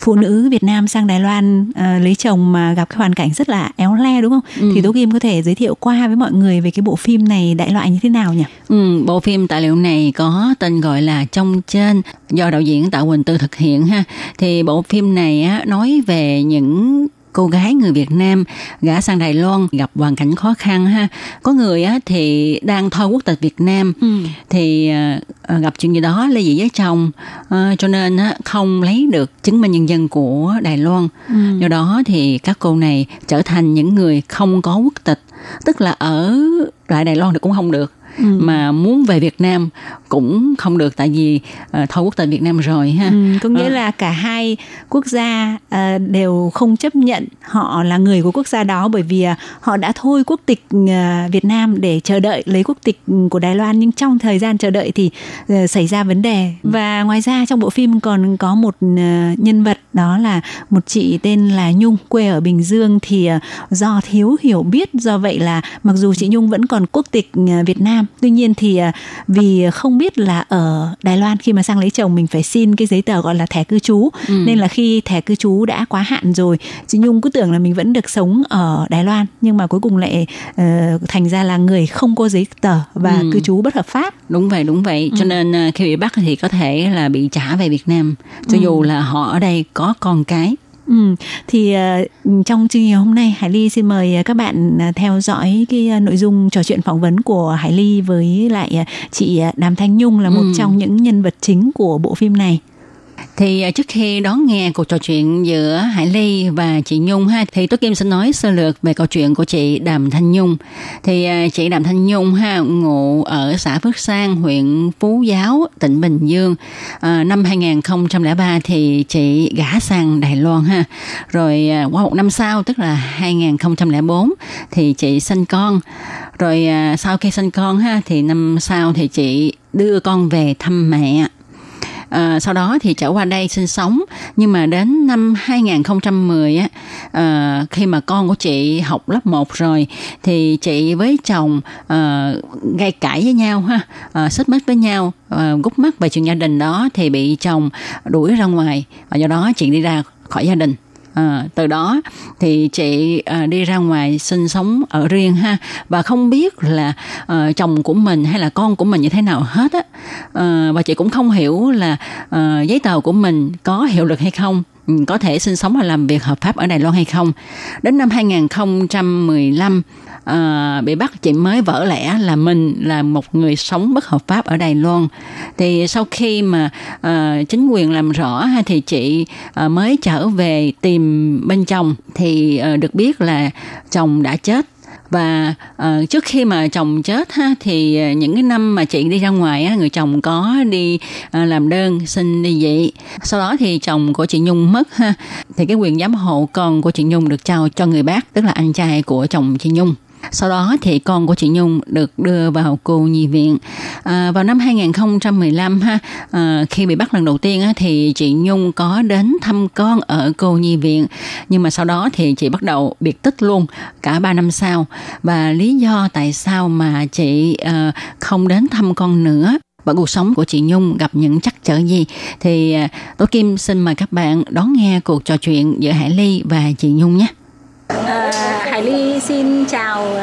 phụ nữ Việt Nam sang Đài Loan lấy chồng mà gặp cái hoàn cảnh rất là éo le đúng không? Ừ. Thì Tố Kim có thể giới thiệu qua với mọi người về cái bộ phim này đại loại như thế nào nhỉ? Ừ, bộ phim tài liệu này có tên gọi là Trong trên do đạo diễn Tạ Quỳnh Tư thực hiện ha. Thì bộ phim này á, nói về những cô gái người Việt Nam gả sang Đài Loan gặp hoàn cảnh khó khăn ha. Có người á thì đang thôi quốc tịch Việt Nam Ừ. thì ờ, gặp chuyện gì đó ly dị với chồng. Ờ, cho nên á, không lấy được chứng minh nhân dân của Đài Loan. Ừ. do đó thì các cô này trở thành những người không có quốc tịch. Tức là ở lại Đài Loan thì cũng không được Ừ. mà muốn về Việt Nam cũng không được tại vì uh, thôi quốc tịch Việt Nam rồi ha. Ừ, có nghĩa Ờ. là cả hai quốc gia à, đều không chấp nhận họ là người của quốc gia đó bởi vì à, họ đã thôi quốc tịch à, Việt Nam để chờ đợi lấy quốc tịch của Đài Loan. Nhưng trong thời gian chờ đợi thì à, xảy ra vấn đề. Và ngoài ra trong bộ phim còn có một à, nhân vật đó là một chị tên là Nhung quê ở Bình Dương. Thì à, do thiếu hiểu biết do vậy là mặc dù chị Nhung vẫn còn quốc tịch à, Việt Nam tuy nhiên thì à, vì không biết là ở Đài Loan khi mà sang lấy chồng mình phải xin cái giấy tờ gọi là thẻ cư trú Ừ. nên là khi thẻ cư trú đã quá hạn rồi chị Nhung cứ tưởng là mình vẫn được sống ở Đài Loan nhưng mà cuối cùng lại ờ, thành ra là người không có giấy tờ và Ừ. cư trú bất hợp pháp đúng vậy đúng vậy cho nên ờ, khi bị bắt thì có thể là bị trả về Việt Nam cho Ừ. dù là họ ở đây có con cái Ừ, thì ờ, trong chương trình hôm nay Hải Ly xin mời các bạn ờ, theo dõi cái ờ, nội dung trò chuyện phỏng vấn của Hải Ly với lại ờ, chị ờ, Đàm Thanh Nhung là một Ừ. trong những nhân vật chính của bộ phim này. Thì ờ, trước khi đón nghe cuộc trò chuyện giữa Hải Ly và chị Nhung ha thì tôi Kim sẽ nói sơ lược về câu chuyện của chị Đàm Thanh Nhung. Thì ờ, chị Đàm Thanh Nhung ha ngụ ở xã Phước Sang, huyện Phú Giáo, tỉnh Bình Dương. À, năm 2003 thì chị gả sang Đài Loan ha. Rồi qua một năm sau tức là 2004 thì chị sinh con. Rồi sau khi sinh con ha thì năm sau thì chị đưa con về thăm mẹ. À, sau đó thì trở qua đây sinh sống. Nhưng mà đến năm 2010 á à, khi mà con của chị học lớp 1 rồi thì chị với chồng ờ, à, gây cãi với nhau ha à, xích mích với nhau à, gút mắt về chuyện gia đình đó thì bị chồng đuổi ra ngoài và do đó chị đi ra khỏi gia đình. À, từ đó thì chị à, đi ra ngoài sinh sống ở riêng ha. Và không biết là à, chồng của mình hay là con của mình như thế nào hết á. À, và chị cũng không hiểu là à, giấy tờ của mình có hiệu lực hay không ừ, có thể sinh sống và làm việc hợp pháp ở Đài Loan hay không. Đến năm 2015 uh, bị bắt chị mới vỡ lẽ là mình là một người sống bất hợp pháp ở Đài Loan. Thì sau khi mà uh, chính quyền làm rõ ha, thì chị uh, mới trở về tìm bên chồng. Thì uh, được biết là chồng đã chết. Và uh, trước khi mà chồng chết ha thì uh, những cái năm mà chị đi ra ngoài á người chồng có đi uh, làm đơn xin đi dị. Sau đó thì chồng của chị Nhung mất ha thì cái quyền giám hộ con của chị Nhung được trao cho người bác tức là anh trai của chồng chị Nhung. Sau đó thì con của chị Nhung được đưa vào cô nhi viện. À, vào năm 2015 ha, à, khi bị bắt lần đầu tiên á, thì chị Nhung có đến thăm con ở cô nhi viện. Nhưng mà sau đó thì chị bắt đầu biệt tích luôn cả 3 năm sau. Và lý do tại sao mà chị à, không đến thăm con nữa và cuộc sống của chị Nhung gặp những trắc trở gì thì à, Tố Kim xin mời các bạn đón nghe cuộc trò chuyện giữa Hải Ly và chị Nhung nhé. À, Hải Ly xin chào uh,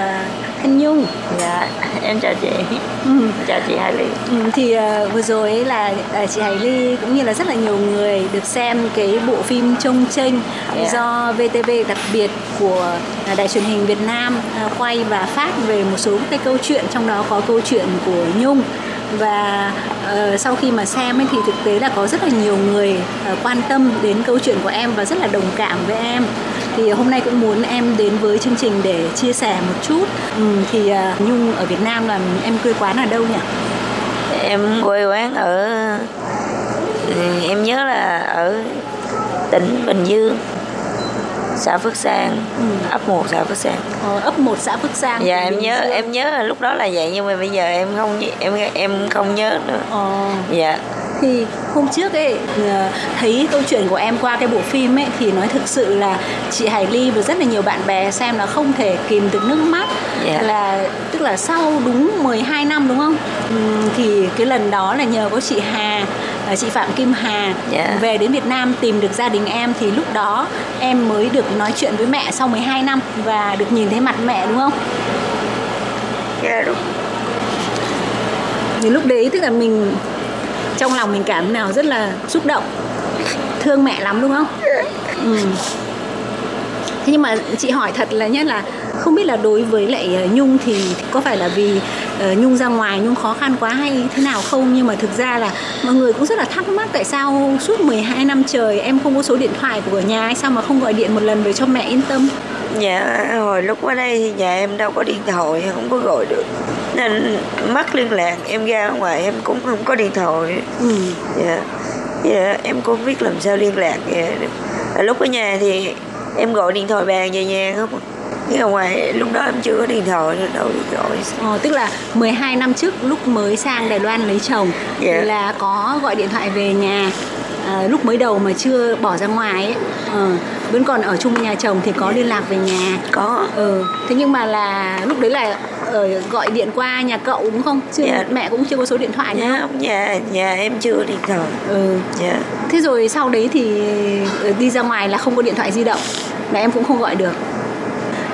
Thanh Nhung. Dạ, em chào chị. Ừ. Chào chị Hải Ly. Ừ, thì uh, vừa rồi ấy là uh, chị Hải Ly cũng như là rất là nhiều người được xem cái bộ phim Trông Chênh Dạ. do VTV đặc biệt của uh, đài truyền hình Việt Nam uh, quay và phát về một số cái câu chuyện trong đó có câu chuyện của Nhung và uh, sau khi mà xem ấy thì thực tế là có rất là nhiều người uh, quan tâm đến câu chuyện của em và rất là đồng cảm với em thì hôm nay cũng muốn em đến với chương trình để chia sẻ một chút ừ, thì uh, Nhung ở Việt Nam là em quê quán ở đâu nhỉ? Em quê quán ở ừ, em nhớ là ở tỉnh Bình Dương xã Phước Sang ấp 1 xã Phước Sang Ờ, ấp 1 xã Phước Sang. dạ em nhớ Dương. em nhớ là lúc đó là vậy nhưng mà bây giờ em không em em không nhớ nữa Ờ, dạ thì hôm trước ấy ờ, thấy câu chuyện của em qua cái bộ phim ấy thì nói thực sự là chị Hải Ly và rất là nhiều bạn bè xem là không thể kìm được nước mắt Dạ. là tức là sau đúng 12 năm đúng không? Ừm, thì cái lần đó là nhờ có chị Hà ờ, chị Phạm Kim Hà Dạ. về đến Việt Nam tìm được gia đình em thì lúc đó em mới được nói chuyện với mẹ sau 12 năm và được nhìn thấy mặt mẹ đúng không? dạ đúng thì lúc đấy tức là mình trong lòng mình cảm nào rất là xúc động. Thương mẹ lắm, đúng không? Ừ. thế nhưng mà chị hỏi thật là nhất là không biết là đối với lại ờ, nhung thì có phải là vì ờ, nhung ra ngoài, nhung khó khăn quá hay thế nào không? Nhưng mà thực ra là mọi người cũng rất là thắc mắc tại sao suốt 12 năm trời em không có số điện thoại của nhà, hay sao mà không gọi điện một lần về cho mẹ yên tâm? Dạ, hồi lúc ở đây thì nhà em đâu có điện thoại, không có gọi được Nên mất liên lạc, em ra ngoài em cũng không có điện thoại ừ. Dạ, dạ em cũng biết làm sao liên lạc dạ. Lúc ở nhà thì em gọi điện thoại bàn về nhà không. Nhưng ở ngoài lúc đó em chưa có điện thoại nên đâu đi gọi Ờ, tức là 12 năm trước lúc mới sang Đài Loan lấy chồng Dạ. thì là có gọi điện thoại về nhà à, lúc mới đầu mà chưa bỏ ra ngoài ấy. Ờ, vẫn còn ở chung nhà chồng thì có liên lạc về nhà. Có. Ừ. thế nhưng mà là lúc đấy là ờ, gọi điện qua nhà cậu đúng không? Chưa Dạ. mẹ cũng chưa có số điện thoại nữa Dạ, nhà, nhà em chưa điện thoại ừ. Dạ, thế rồi sau đấy thì ờ, đi ra ngoài là không có điện thoại di động. Là em cũng không gọi được.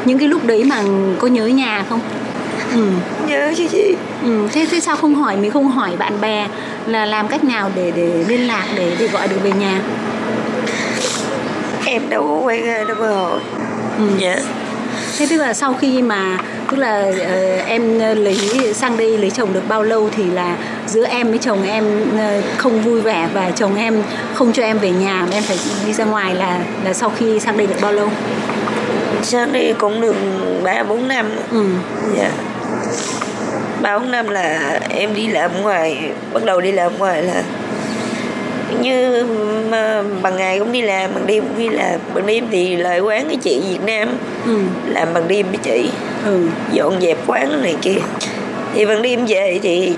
Những cái lúc đấy mà có nhớ nhà không ừ. nhớ chứ chị Ừ, thế thế sao không hỏi mình không hỏi bạn bè là làm cách nào để để liên lạc để để gọi được về nhà? Em đâu có quen ai đâu mà hỏi Ừ. Dạ Thế tức là sau khi mà tức là ờ, em lấy sang đây lấy chồng được bao lâu thì là giữa em với chồng em ờ, không vui vẻ và chồng em không cho em về nhà mà em phải đi ra ngoài là là sau khi sang đây được bao lâu? Sang đây cũng được 3-4 năm Ừ. Dạ ba bốn năm là em đi làm ngoài bắt đầu đi làm ngoài là như bằng ngày cũng đi làm bằng đêm cũng đi làm bằng đêm thì lại quán cái chị Việt Nam Ừ. làm bằng đêm với chị Ừ. dọn dẹp quán này kia thì bằng đêm về thì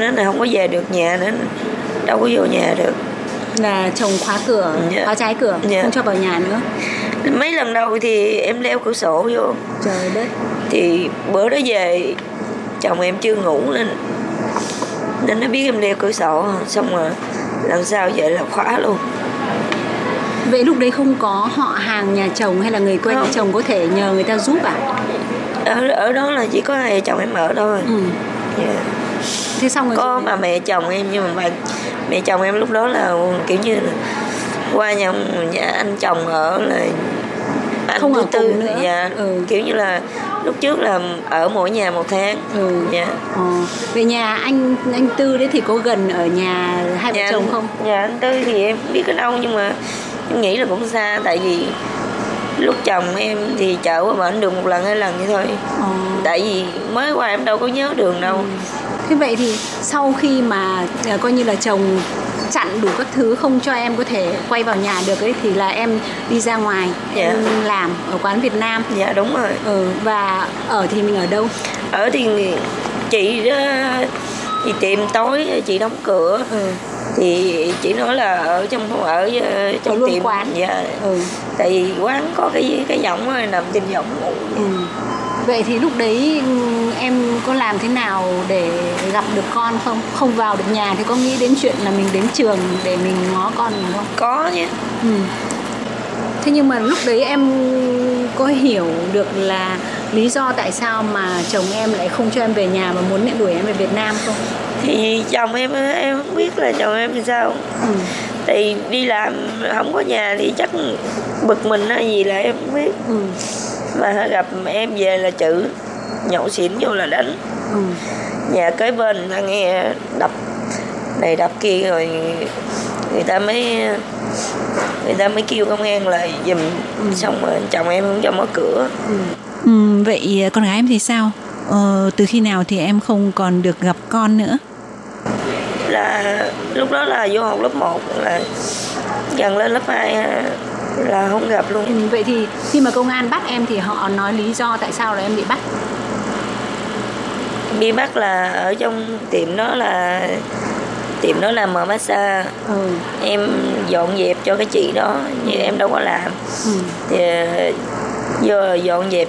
nó là không có về được nhà nữa đâu có vô nhà được Là chồng khóa cửa, Dạ. khóa trái cửa, Dạ. không cho vào nhà nữa. Mấy lần đầu thì em leo cửa sổ vô Trời đất. thì bữa đó về chồng em chưa ngủ nên nên nó biết em đeo cửa sổ xong rồi lần sau vậy là khóa luôn Vậy lúc đấy không có họ hàng nhà chồng hay là người quen Không. chồng có thể nhờ người ta giúp à? ở ở đó là chỉ có hai chồng em ở thôi Ừ. Dạ. Thế xong rồi có mà mẹ chồng em nhưng mà bà, mẹ chồng em lúc đó là kiểu như là qua nhà, nhà anh chồng ở là anh Không thứ ở tư cùng nữa. dạ Ừ. kiểu như là lúc trước là ở mỗi nhà một tháng Ừ. dạ Ờ. Về nhà anh anh Tư đấy thì có gần ở nhà hai vợ nhà chồng không? nhà anh tư thì em biết ở đâu nhưng mà em nghĩ là cũng xa tại vì lúc chồng em thì chở qua bển được một lần hai lần vậy thôi Ờ. tại vì mới qua em đâu có nhớ đường đâu Thế vậy thì sau khi mà à, coi như là chồng chặn đủ các thứ không cho em có thể quay vào nhà được ấy thì là em đi ra ngoài Dạ. em làm ở quán Việt Nam dạ đúng rồi ừ, và ở thì mình ở đâu ở thì chị đó thì tiệm tối chị đóng cửa ừ. thì chị nói là ở trong ở ờ, trong luôn tiệm quán. dạ ừ. tại vì quán có cái cái rồi nằm trên võng ngủ Ừ. Vậy thì lúc đấy ừ, em có làm thế nào để gặp được con không? Không vào được nhà thì có nghĩ đến chuyện là mình đến trường để mình ngó con không? có nhé Ừ. Thế nhưng mà lúc đấy em có hiểu được là lý do tại sao mà chồng em lại không cho em về nhà mà muốn lại đuổi em về Việt Nam không? thì chồng em em không biết là chồng em thì sao Ừ. thì đi làm không có nhà thì chắc bực mình hay gì là em không biết Ừ. mà gặp em về là chữ nhậu xỉn vô là đánh Ừ. nhà kế bên ta nghe đập này đập kia rồi người ta mới người ta mới kêu công an lại giùm xong rồi chồng em không cho mở cửa Ừ, vậy con gái em thì sao? Ờ, từ khi nào thì em không còn được gặp con nữa? là lúc đó là vô học lớp 1 là gần lên lớp 2 là không gặp luôn Ừ, Vậy thì khi mà công an bắt em thì họ nói lý do tại sao là em bị bắt? bị bắt là ở trong tiệm đó là tiệm đó là mở massage Ừ. em dọn dẹp cho cái chị đó nhưng em đâu có làm Ừ. thì ờ, vô dọn dẹp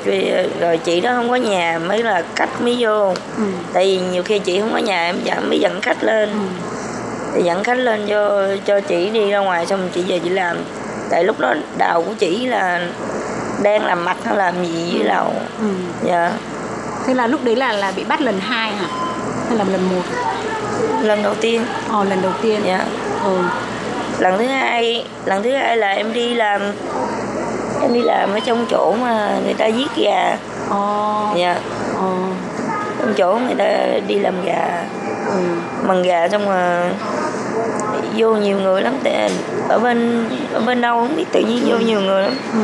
rồi, chị đó không có nhà mới là khách mới vô Ừ. tại vì nhiều khi chị không có nhà em dẫn mới dẫn khách lên thì dẫn khách lên vô cho chị đi ra ngoài xong chị về chị làm tại lúc đó đầu của chị là đang làm mặt hay làm gì dưới lầu Ừ. dạ Thế là lúc đấy là là bị bắt lần hai hả? Hay là lần một? lần đầu tiên Ồ lần đầu tiên. dạ Ừ. lần thứ hai lần thứ hai là em đi làm em đi làm ở trong chỗ mà người ta giết gà Ồ. dạ Ồ. trong chỗ người ta đi làm gà Ừ. mần gà xong mà vô nhiều người lắm tại ở bên ở bên đâu không biết tự nhiên vô nhiều người lắm Ừ.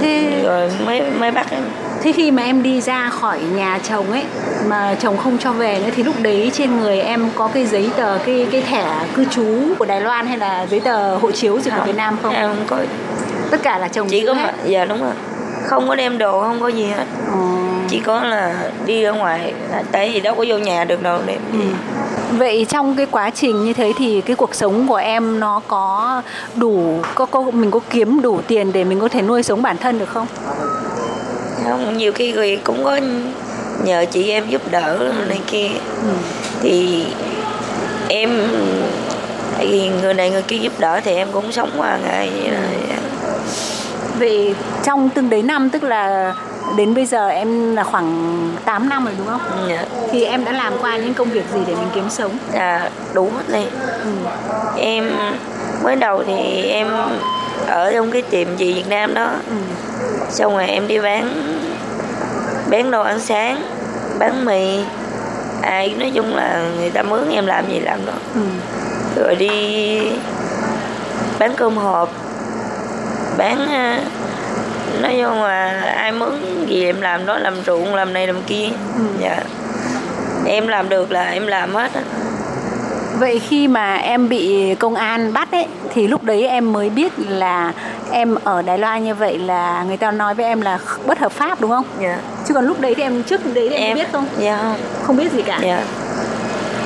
Thế rồi mới mới bắt em thế khi mà em đi ra khỏi nhà chồng ấy mà chồng không cho về nữa thì lúc đấy trên người em có cái giấy tờ cái cái thẻ cư trú của Đài Loan hay là giấy tờ hộ chiếu gì của Việt Nam không? em không có Tất cả là chồng chỉ có hết. mà dạ đúng rồi không có đem đồ không có gì hết Ờ. chỉ có là đi ở ngoài tại vì đâu có vô nhà được đâu đem Ừ. Vậy trong cái quá trình như thế thì cái cuộc sống của em nó có đủ có, có mình có kiếm đủ tiền để mình có thể nuôi sống bản thân được không? không nhiều khi người cũng có nhờ chị em giúp đỡ này kia Ừ. thì em vì người này người kia giúp đỡ thì em cũng sống qua ngày vậy đó. Vậy trong từng đấy năm tức là đến bây giờ em là khoảng 8 năm rồi đúng không? Dạ. Thì em đã làm qua những công việc gì để mình kiếm sống? à, đủ hết đi Ừ. em mới đầu thì em ở trong cái tiệm chị Việt Nam đó Ừ. xong rồi em đi bán bán đồ ăn sáng bán mì ai nói chung là người ta mướn em làm gì làm đó Ừ. rồi đi bán cơm hộp bán nói chung là ai mướn gì em làm đó làm ruộng làm này làm kia Ừ. dạ em làm được là em làm hết á Vậy khi mà em bị công an bắt ấy thì lúc đấy em mới biết là em ở Đài Loan như vậy là người ta nói với em là bất hợp pháp đúng không? dạ Chứ còn lúc đấy thì em trước đấy thì em, em biết không? dạ không Không biết gì cả. dạ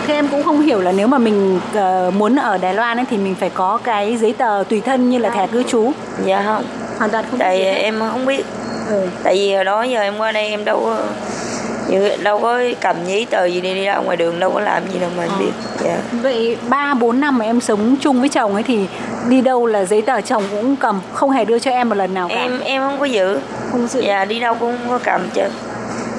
Thế em cũng không hiểu là nếu mà mình ờ, muốn ở Đài Loan ấy thì mình phải có cái giấy tờ tùy thân như là thẻ cư trú. dạ không Hoàn toàn không biết tại hết. em không biết Ừ. tại vì hồi đó giờ em qua đây em đâu có như- đâu có cầm giấy tờ gì đi đi ra ngoài đường đâu có làm gì đâu mà em Ờ. biết dạ Vậy 3 4 năm mà em sống chung với chồng ấy thì đi đâu là giấy tờ chồng cũng cầm, không hề đưa cho em một lần nào cả. em em không có giữ không giữ. dạ đi đâu cũng không có cầm chứ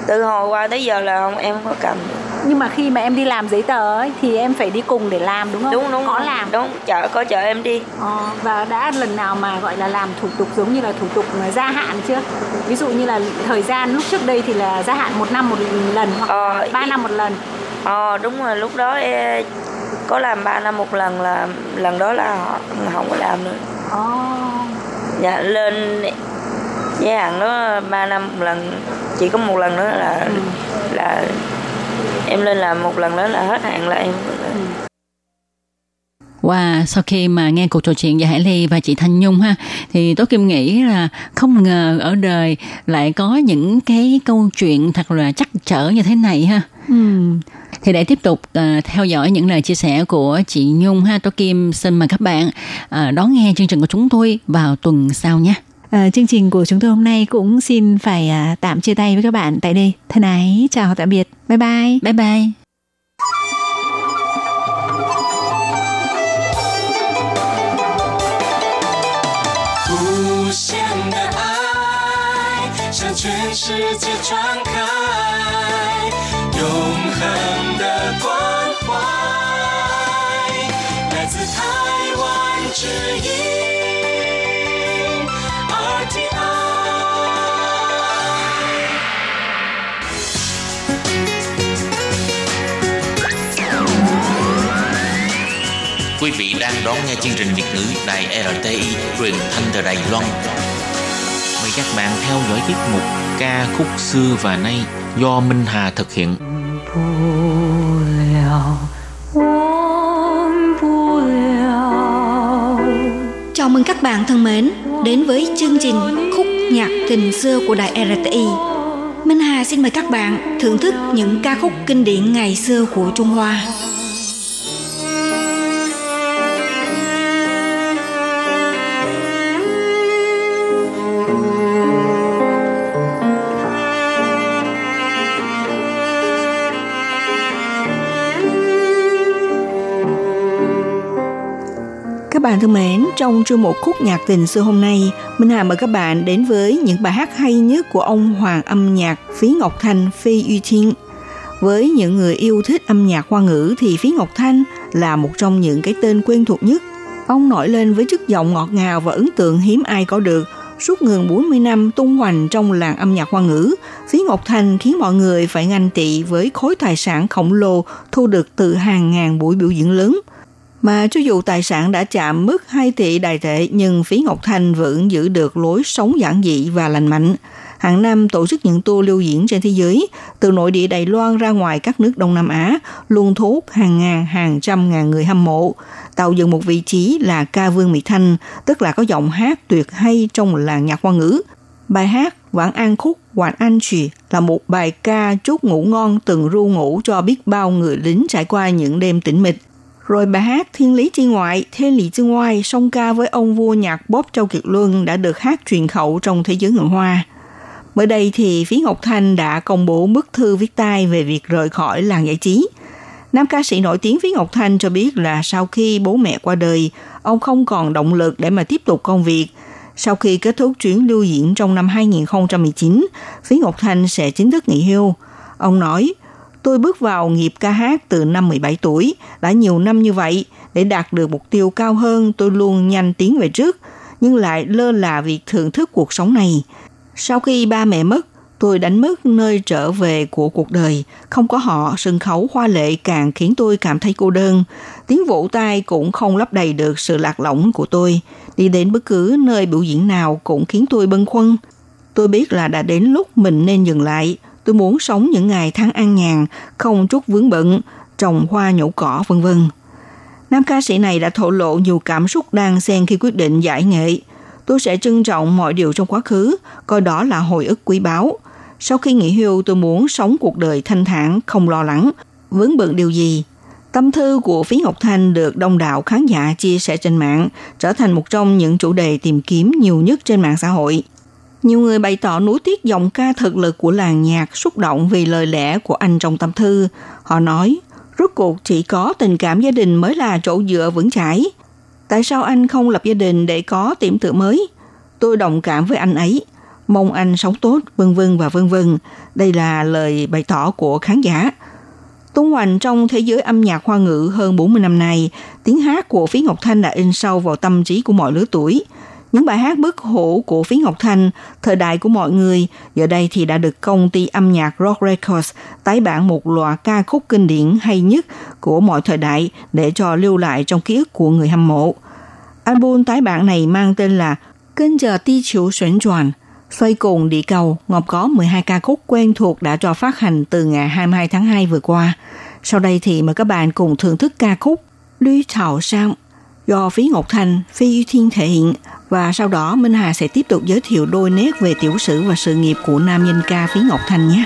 từ hồi qua tới giờ là không em không có cầm Nhưng mà khi mà em đi làm giấy tờ ấy thì em phải đi cùng để làm đúng không? đúng đúng Có đúng, làm. đúng chợ có chợ em đi Ờ, và đã lần nào mà gọi là làm thủ tục giống như là thủ tục gia hạn chưa? Ví dụ như là thời gian lúc trước đây thì là gia hạn một năm một lần hoặc Ờ, ba năm một lần. ờ đúng rồi lúc đó em có làm 3 năm một lần là lần đó là họ không có làm nữa Ồ. dạ lên gia hạn đó 3 năm một lần chỉ có một lần nữa là Ừ. là em lên làm một lần đó là hết hạn là em. Wow, sau khi mà nghe cuộc trò chuyện với Hải Ly và chị Thanh Nhung ha, thì Tố Kim nghĩ là không ngờ ở đời lại có những cái câu chuyện thật là chắc chở như thế này ha. Ừ. Thì để tiếp tục uh, theo dõi những lời chia sẻ của chị Nhung ha, Tố Kim xin mời các bạn uh, đón nghe chương trình của chúng tôi vào tuần sau nhé. Ờ, chương trình của chúng tôi hôm nay cũng xin phải à, tạm chia tay với các bạn tại đây. Thân ái, chào tạm biệt. Bye bye. Bye bye. Hãy Quý vị đang đón nghe chương trình Việt ngữ Đài RTI truyền thanh từ Đài Loan. Mời các bạn theo dõi tiết mục ca khúc xưa và nay do Minh Hà thực hiện. 不了，忘不了。 Chào mừng các bạn thân mến đến với chương trình Khúc nhạc tình xưa của Đài RTI. Minh Hà xin mời các bạn thưởng thức những ca khúc kinh điển ngày xưa của Trung Hoa. Bạn thân mến, trong chương mục khúc nhạc tình xưa hôm nay, Minh Hà mời các bạn đến với những bài hát hay nhất của ông hoàng âm nhạc Phí Ngọc Thanh Phi Uy Thiên. Với những người yêu thích âm nhạc hoa ngữ thì Phí Ngọc Thanh là một trong những cái tên quen thuộc nhất. Ông nổi lên với chất giọng ngọt ngào và ấn tượng hiếm ai có được. Suốt gần 40 năm tung hoành trong làng âm nhạc hoa ngữ, Phí Ngọc Thanh khiến mọi người phải nganh tị với khối tài sản khổng lồ thu được từ hàng ngàn buổi biểu diễn lớn – mà cho dù tài sản đã chạm mức 2 tỷ đài tệ nhưng Phí Ngọc Thanh vẫn giữ được lối sống giản dị và lành mạnh. Hàng năm tổ chức những tour lưu diễn trên thế giới, từ nội địa Đài Loan ra ngoài các nước Đông Nam Á, luôn thu hút hàng ngàn, hàng trăm ngàn người hâm mộ, tạo dựng một vị trí là ca vương Mỹ Thanh, tức là có giọng hát tuyệt hay trong làng nhạc hoa ngữ. Bài hát Vãn An Khúc Hoàng An Trì là một bài ca chúc ngủ ngon từng ru ngủ cho biết bao người lính trải qua những đêm tĩnh mịch. Rồi bài hát Thiên Lý Chi Ngoại, Thiên Lý Chi Ngoại song ca với ông vua nhạc Bob Châu Kiệt Luân đã được hát truyền khẩu trong thế giới người Hoa. Mới đây thì Phí Ngọc Thanh đã công bố bức thư viết tay về việc rời khỏi làng giải trí. Nam ca sĩ nổi tiếng Phí Ngọc Thanh cho biết là sau khi bố mẹ qua đời, ông không còn động lực để mà tiếp tục công việc. Sau khi kết thúc chuyến lưu diễn trong năm 2019, Phí Ngọc Thanh sẽ chính thức nghỉ hưu. Ông nói, Tôi bước vào nghiệp ca hát từ năm 17 tuổi, đã nhiều năm như vậy. Để đạt được mục tiêu cao hơn, tôi luôn nhanh tiến về trước, nhưng lại lơ là việc thưởng thức cuộc sống này. Sau khi ba mẹ mất, tôi đánh mất nơi trở về của cuộc đời. Không có họ, sân khấu hoa lệ càng khiến tôi cảm thấy cô đơn. Tiếng vỗ tay cũng không lấp đầy được sự lạc lõng của tôi. Đi đến bất cứ nơi biểu diễn nào cũng khiến tôi bâng khuâng. Tôi biết là đã đến lúc mình nên dừng lại. Tôi muốn sống những ngày tháng an nhàn, không chút vướng bận, trồng hoa nhổ cỏ vân vân. Nam ca sĩ này đã thổ lộ nhiều cảm xúc đang xen khi quyết định giải nghệ. Tôi sẽ trân trọng mọi điều trong quá khứ, coi đó là hồi ức quý báu. Sau khi nghỉ hưu, tôi muốn sống cuộc đời thanh thản, không lo lắng, vướng bận điều gì. Tâm thư của Phí Ngọc Thanh được đông đảo khán giả chia sẻ trên mạng, trở thành một trong những chủ đề tìm kiếm nhiều nhất trên mạng xã hội. Nhiều người bày tỏ nuối tiếc giọng ca thực lực của làng nhạc xúc động vì lời lẽ của anh trong tâm thư. Họ nói, rốt cuộc chỉ có tình cảm gia đình mới là chỗ dựa vững chãi. Tại sao anh không lập gia đình để có tiệm tựa mới? Tôi đồng cảm với anh ấy. Mong anh sống tốt, vân vân và vân vân. Đây là lời bày tỏ của khán giả. Tung hoành trong thế giới âm nhạc hoa ngữ hơn 40 năm nay, tiếng hát của Phí Ngọc Thanh đã in sâu vào tâm trí của mọi lứa tuổi – những bài hát bức hổ của Phí Ngọc Thanh, thời đại của mọi người, giờ đây thì đã được công ty âm nhạc Rock Records tái bản một loạt ca khúc kinh điển hay nhất của mọi thời đại để cho lưu lại trong ký ức của người hâm mộ. Album tái bản này mang tên là kinh giờ ti chiếu chuyển tròn, xoay cùng địa cầu, ngọc có 12 ca khúc quen thuộc đã cho phát hành từ ngày 22 tháng 2 vừa qua. Sau đây thì mời các bạn cùng thưởng thức ca khúc Lưu Thảo Sang do Phí Ngọc Thành, Phi Thiên thể hiện và sau đó Minh Hà sẽ tiếp tục giới thiệu đôi nét về tiểu sử và sự nghiệp của nam danh ca Phí Ngọc Thành nhé.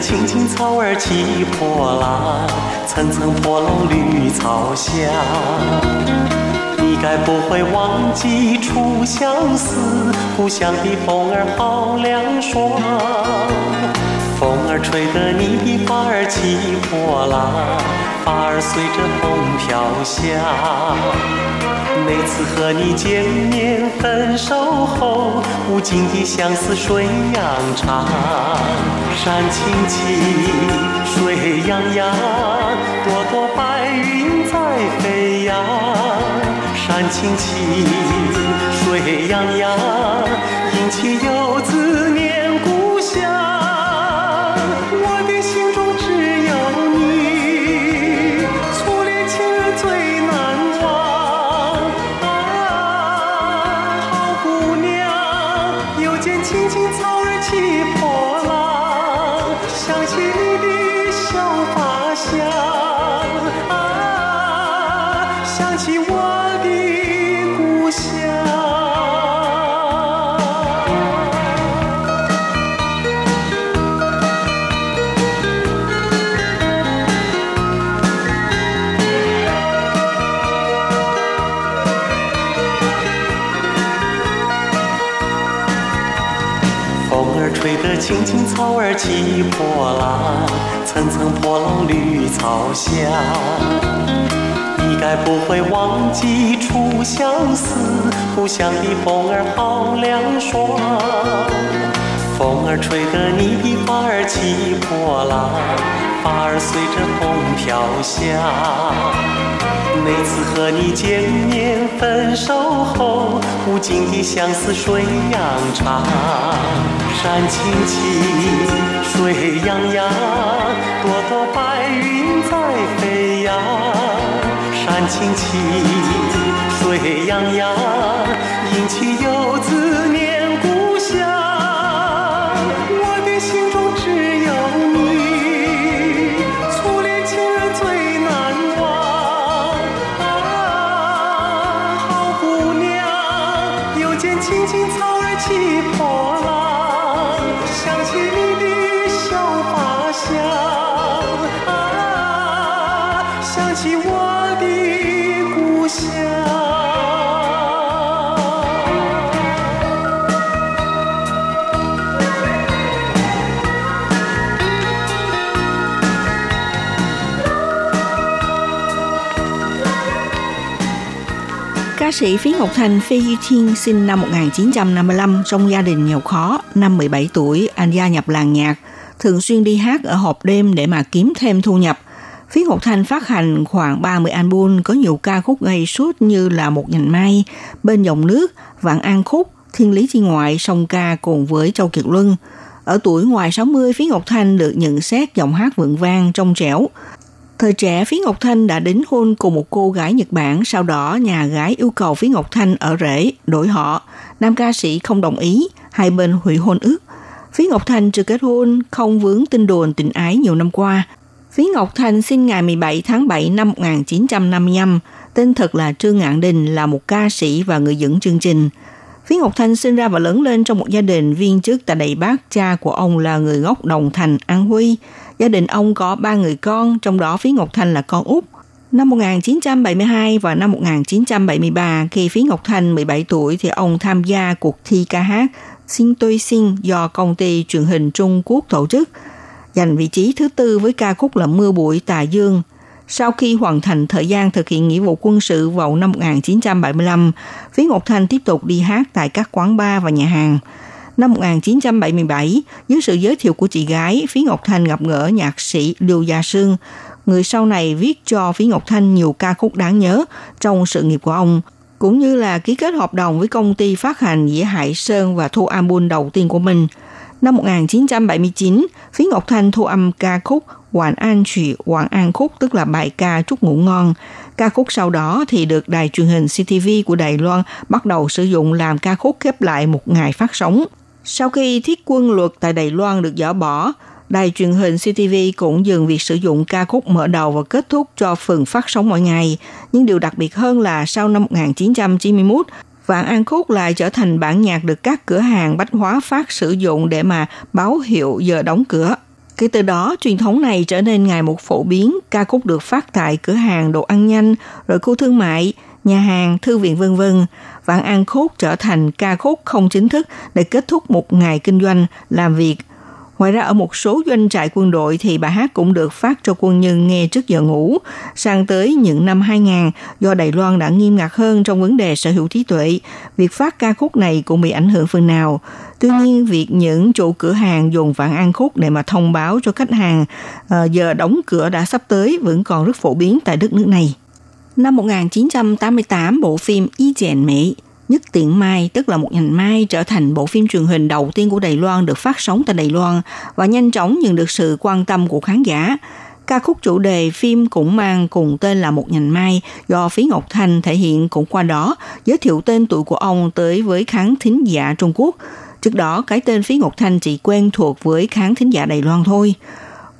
青青草儿起波浪，层层波浪绿草香。你该不会忘记初相识，故乡的风儿好凉爽。风儿吹得你的发儿起波浪，发儿随着风飘香。每次和你见面分手后，无尽的相思水样长。山青青，水泱泱，朵朵白云在飞扬。山青青，水泱泱，引起游子起波澜，层层波浪绿草香。你该不会忘记初相识，故乡的风儿好凉爽。风儿吹得你的发儿起波澜，发儿随着风飘香。每次和你见面分手后，无尽的相思水样长。山青青，水泱泱，朵朵白云在飞扬。山青青，水泱泱，引起游子 Ca sĩ Phí Ngọc Thành Phi Duy Thiên sinh năm 1955 trong gia đình nghèo khó. Năm 17 tuổi, anh gia nhập làng nhạc, thường xuyên đi hát ở hộp đêm để mà kiếm thêm thu nhập. Phí Ngọc Thành phát hành khoảng 30 album có nhiều ca khúc gây sốt như là Một nhành mai, Bên dòng nước, Vạn An khúc, Thiên lý chi ngoại, song ca cùng với Châu Kiệt Luân. Ở tuổi ngoài 60, Phí Ngọc Thanh được nhận xét giọng hát vượng vang, trong trẻo. Thời trẻ, Phí Ngọc Thanh đã đính hôn cùng một cô gái Nhật Bản, sau đó nhà gái yêu cầu Phí Ngọc Thanh ở rể, đổi họ. Nam ca sĩ không đồng ý, hai bên hủy hôn ước. Phí Ngọc Thanh chưa kết hôn, không vướng tin đồn tình ái nhiều năm qua. Phí Ngọc Thanh sinh ngày 17 tháng 7 năm 1955, tên thật là Trương Ngạn Đình là một ca sĩ và người dẫn chương trình. Phí Ngọc Thanh sinh ra và lớn lên trong một gia đình viên chức tại Đài Bắc. Cha của ông là người gốc Đồng Thành, An Huy. Gia đình ông có ba người con, trong đó Phí Ngọc Thành là con út. Năm 1972 và năm 1973, khi Phí Ngọc Thành 17 tuổi thì ông tham gia cuộc thi ca hát Xin tôi xin do công ty truyền hình Trung Quốc tổ chức, giành vị trí thứ tư với ca khúc là Mưa bụi tà dương. Sau khi hoàn thành thời gian thực hiện nghĩa vụ quân sự vào năm 1975, Phí Ngọc Thanh tiếp tục đi hát tại các quán bar và nhà hàng. Năm 1977, dưới sự giới thiệu của chị gái, Phí Ngọc Thanh gặp gỡ nhạc sĩ Lưu Gia Sương, người sau này viết cho Phí Ngọc Thanh nhiều ca khúc đáng nhớ trong sự nghiệp của ông, cũng như là ký kết hợp đồng với công ty phát hành Dĩa Hải Sơn và thu album đầu tiên của mình. Năm 1979, Phí Ngọc Thanh thu âm ca khúc Hoàng An Trụy Hoàng An Khúc tức là bài ca chúc ngủ ngon. Ca khúc sau đó thì được đài truyền hình CTV của Đài Loan bắt đầu sử dụng làm ca khúc khép lại một ngày phát sóng. Sau khi thiết quân luật tại Đài Loan được dỡ bỏ, đài truyền hình CTV cũng dừng việc sử dụng ca khúc mở đầu và kết thúc cho phần phát sóng mỗi ngày. Nhưng điều đặc biệt hơn là sau năm 1991, Vạn An Khúc lại trở thành bản nhạc được các cửa hàng bách hóa phát sử dụng để mà báo hiệu giờ đóng cửa. Kể từ đó, truyền thống này trở nên ngày một phổ biến, ca khúc được phát tại cửa hàng đồ ăn nhanh, rồi khu thương mại, nhà hàng, thư viện vân vân. Vạn An Khúc trở thành ca khúc không chính thức để kết thúc một ngày kinh doanh, làm việc Ngoài ra ở một số doanh trại quân đội thì bài hát cũng được phát cho quân nhân nghe trước giờ ngủ. Sang tới những năm 2000, do Đài Loan đã nghiêm ngặt hơn trong vấn đề sở hữu trí tuệ, việc phát ca khúc này cũng bị ảnh hưởng phần nào. Tuy nhiên, việc những chủ cửa hàng dùng vạn an khúc để mà thông báo cho khách hàng ờ, giờ đóng cửa đã sắp tới vẫn còn rất phổ biến tại đất nước này. Năm 1988, bộ phim Y Chèn Mỹ Nhất Tiện Mai, tức là một nhành mai, trở thành bộ phim truyền hình đầu tiên của Đài Loan được phát sóng tại Đài Loan và nhanh chóng nhận được sự quan tâm của khán giả. Ca khúc chủ đề phim cũng mang cùng tên là Một nhành mai do Phí Ngọc Thanh thể hiện cũng qua đó giới thiệu tên tuổi của ông tới với khán thính giả Trung Quốc. Trước đó, cái tên Phí Ngọc Thanh chỉ quen thuộc với khán thính giả Đài Loan thôi.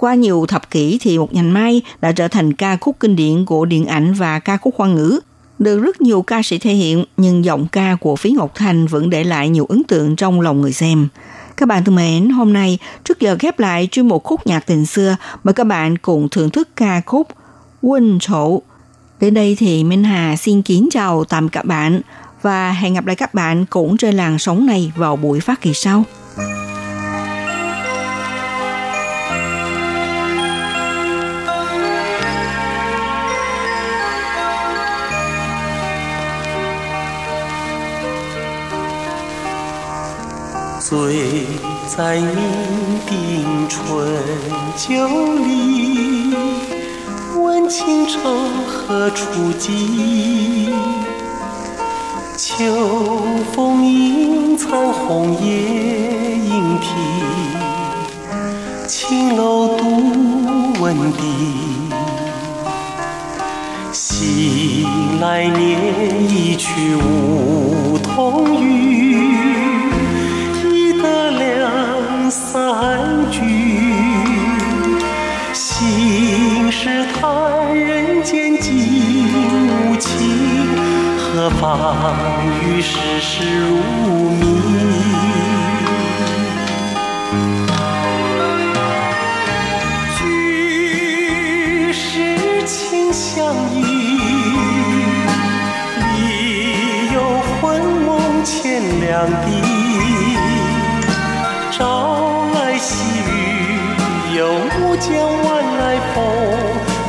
Qua nhiều thập kỷ thì Một nhành mai đã trở thành ca khúc kinh điển của điện ảnh và ca khúc hoa ngữ được rất nhiều ca sĩ thể hiện, nhưng giọng ca của Phí Ngọc Thanh vẫn để lại nhiều ấn tượng trong lòng người xem. Các bạn thân mến, hôm nay trước giờ khép lại chuyên mục khúc nhạc tình xưa, mời các bạn cùng thưởng thức ca khúc Quân Trổ. Đến đây thì Minh Hà xin kính chào tạm các bạn và hẹn gặp lại các bạn cũng trên làn sóng này vào buổi phát kỳ sau. 醉在酩酊春酒里，问情愁何处寄？秋风迎残红叶映啼，青楼独闻笛。醒来念一曲梧桐雨。于世事如迷，于世情相依，里有魂梦牵两地，朝来夕雨，有暮江晚来风，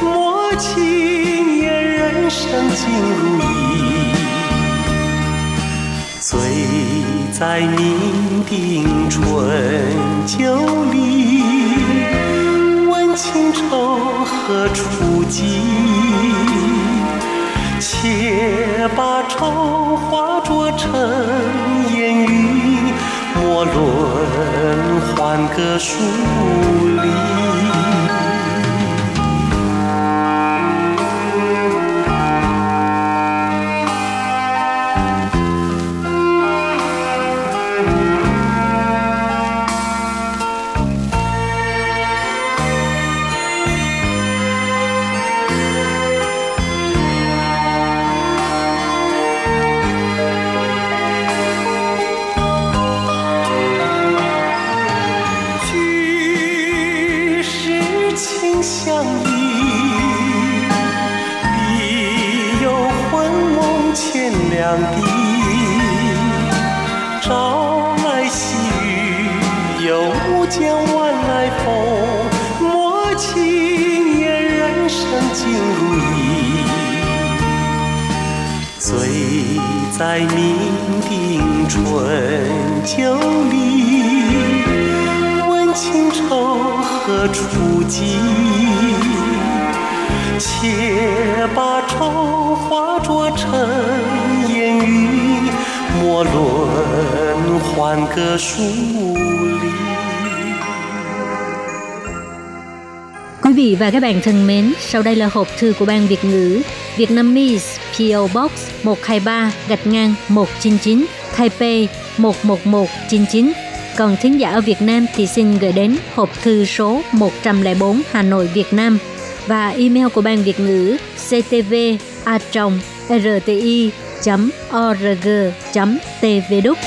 莫轻言人生尽。在酩酊春酒里，问情愁何处寄？且把愁化作尘烟雨，莫论欢歌数 các bạn thân mến, sau đây là hộp thư của Ban Việt ngữ Vietnamese PO Box 123 gạch ngang 199 Taipei 11199. Còn thính giả ở Việt Nam thì xin gửi đến hộp thư số 104 Hà Nội Việt Nam và email của Ban Việt ngữ ctv a rti org.tv đúc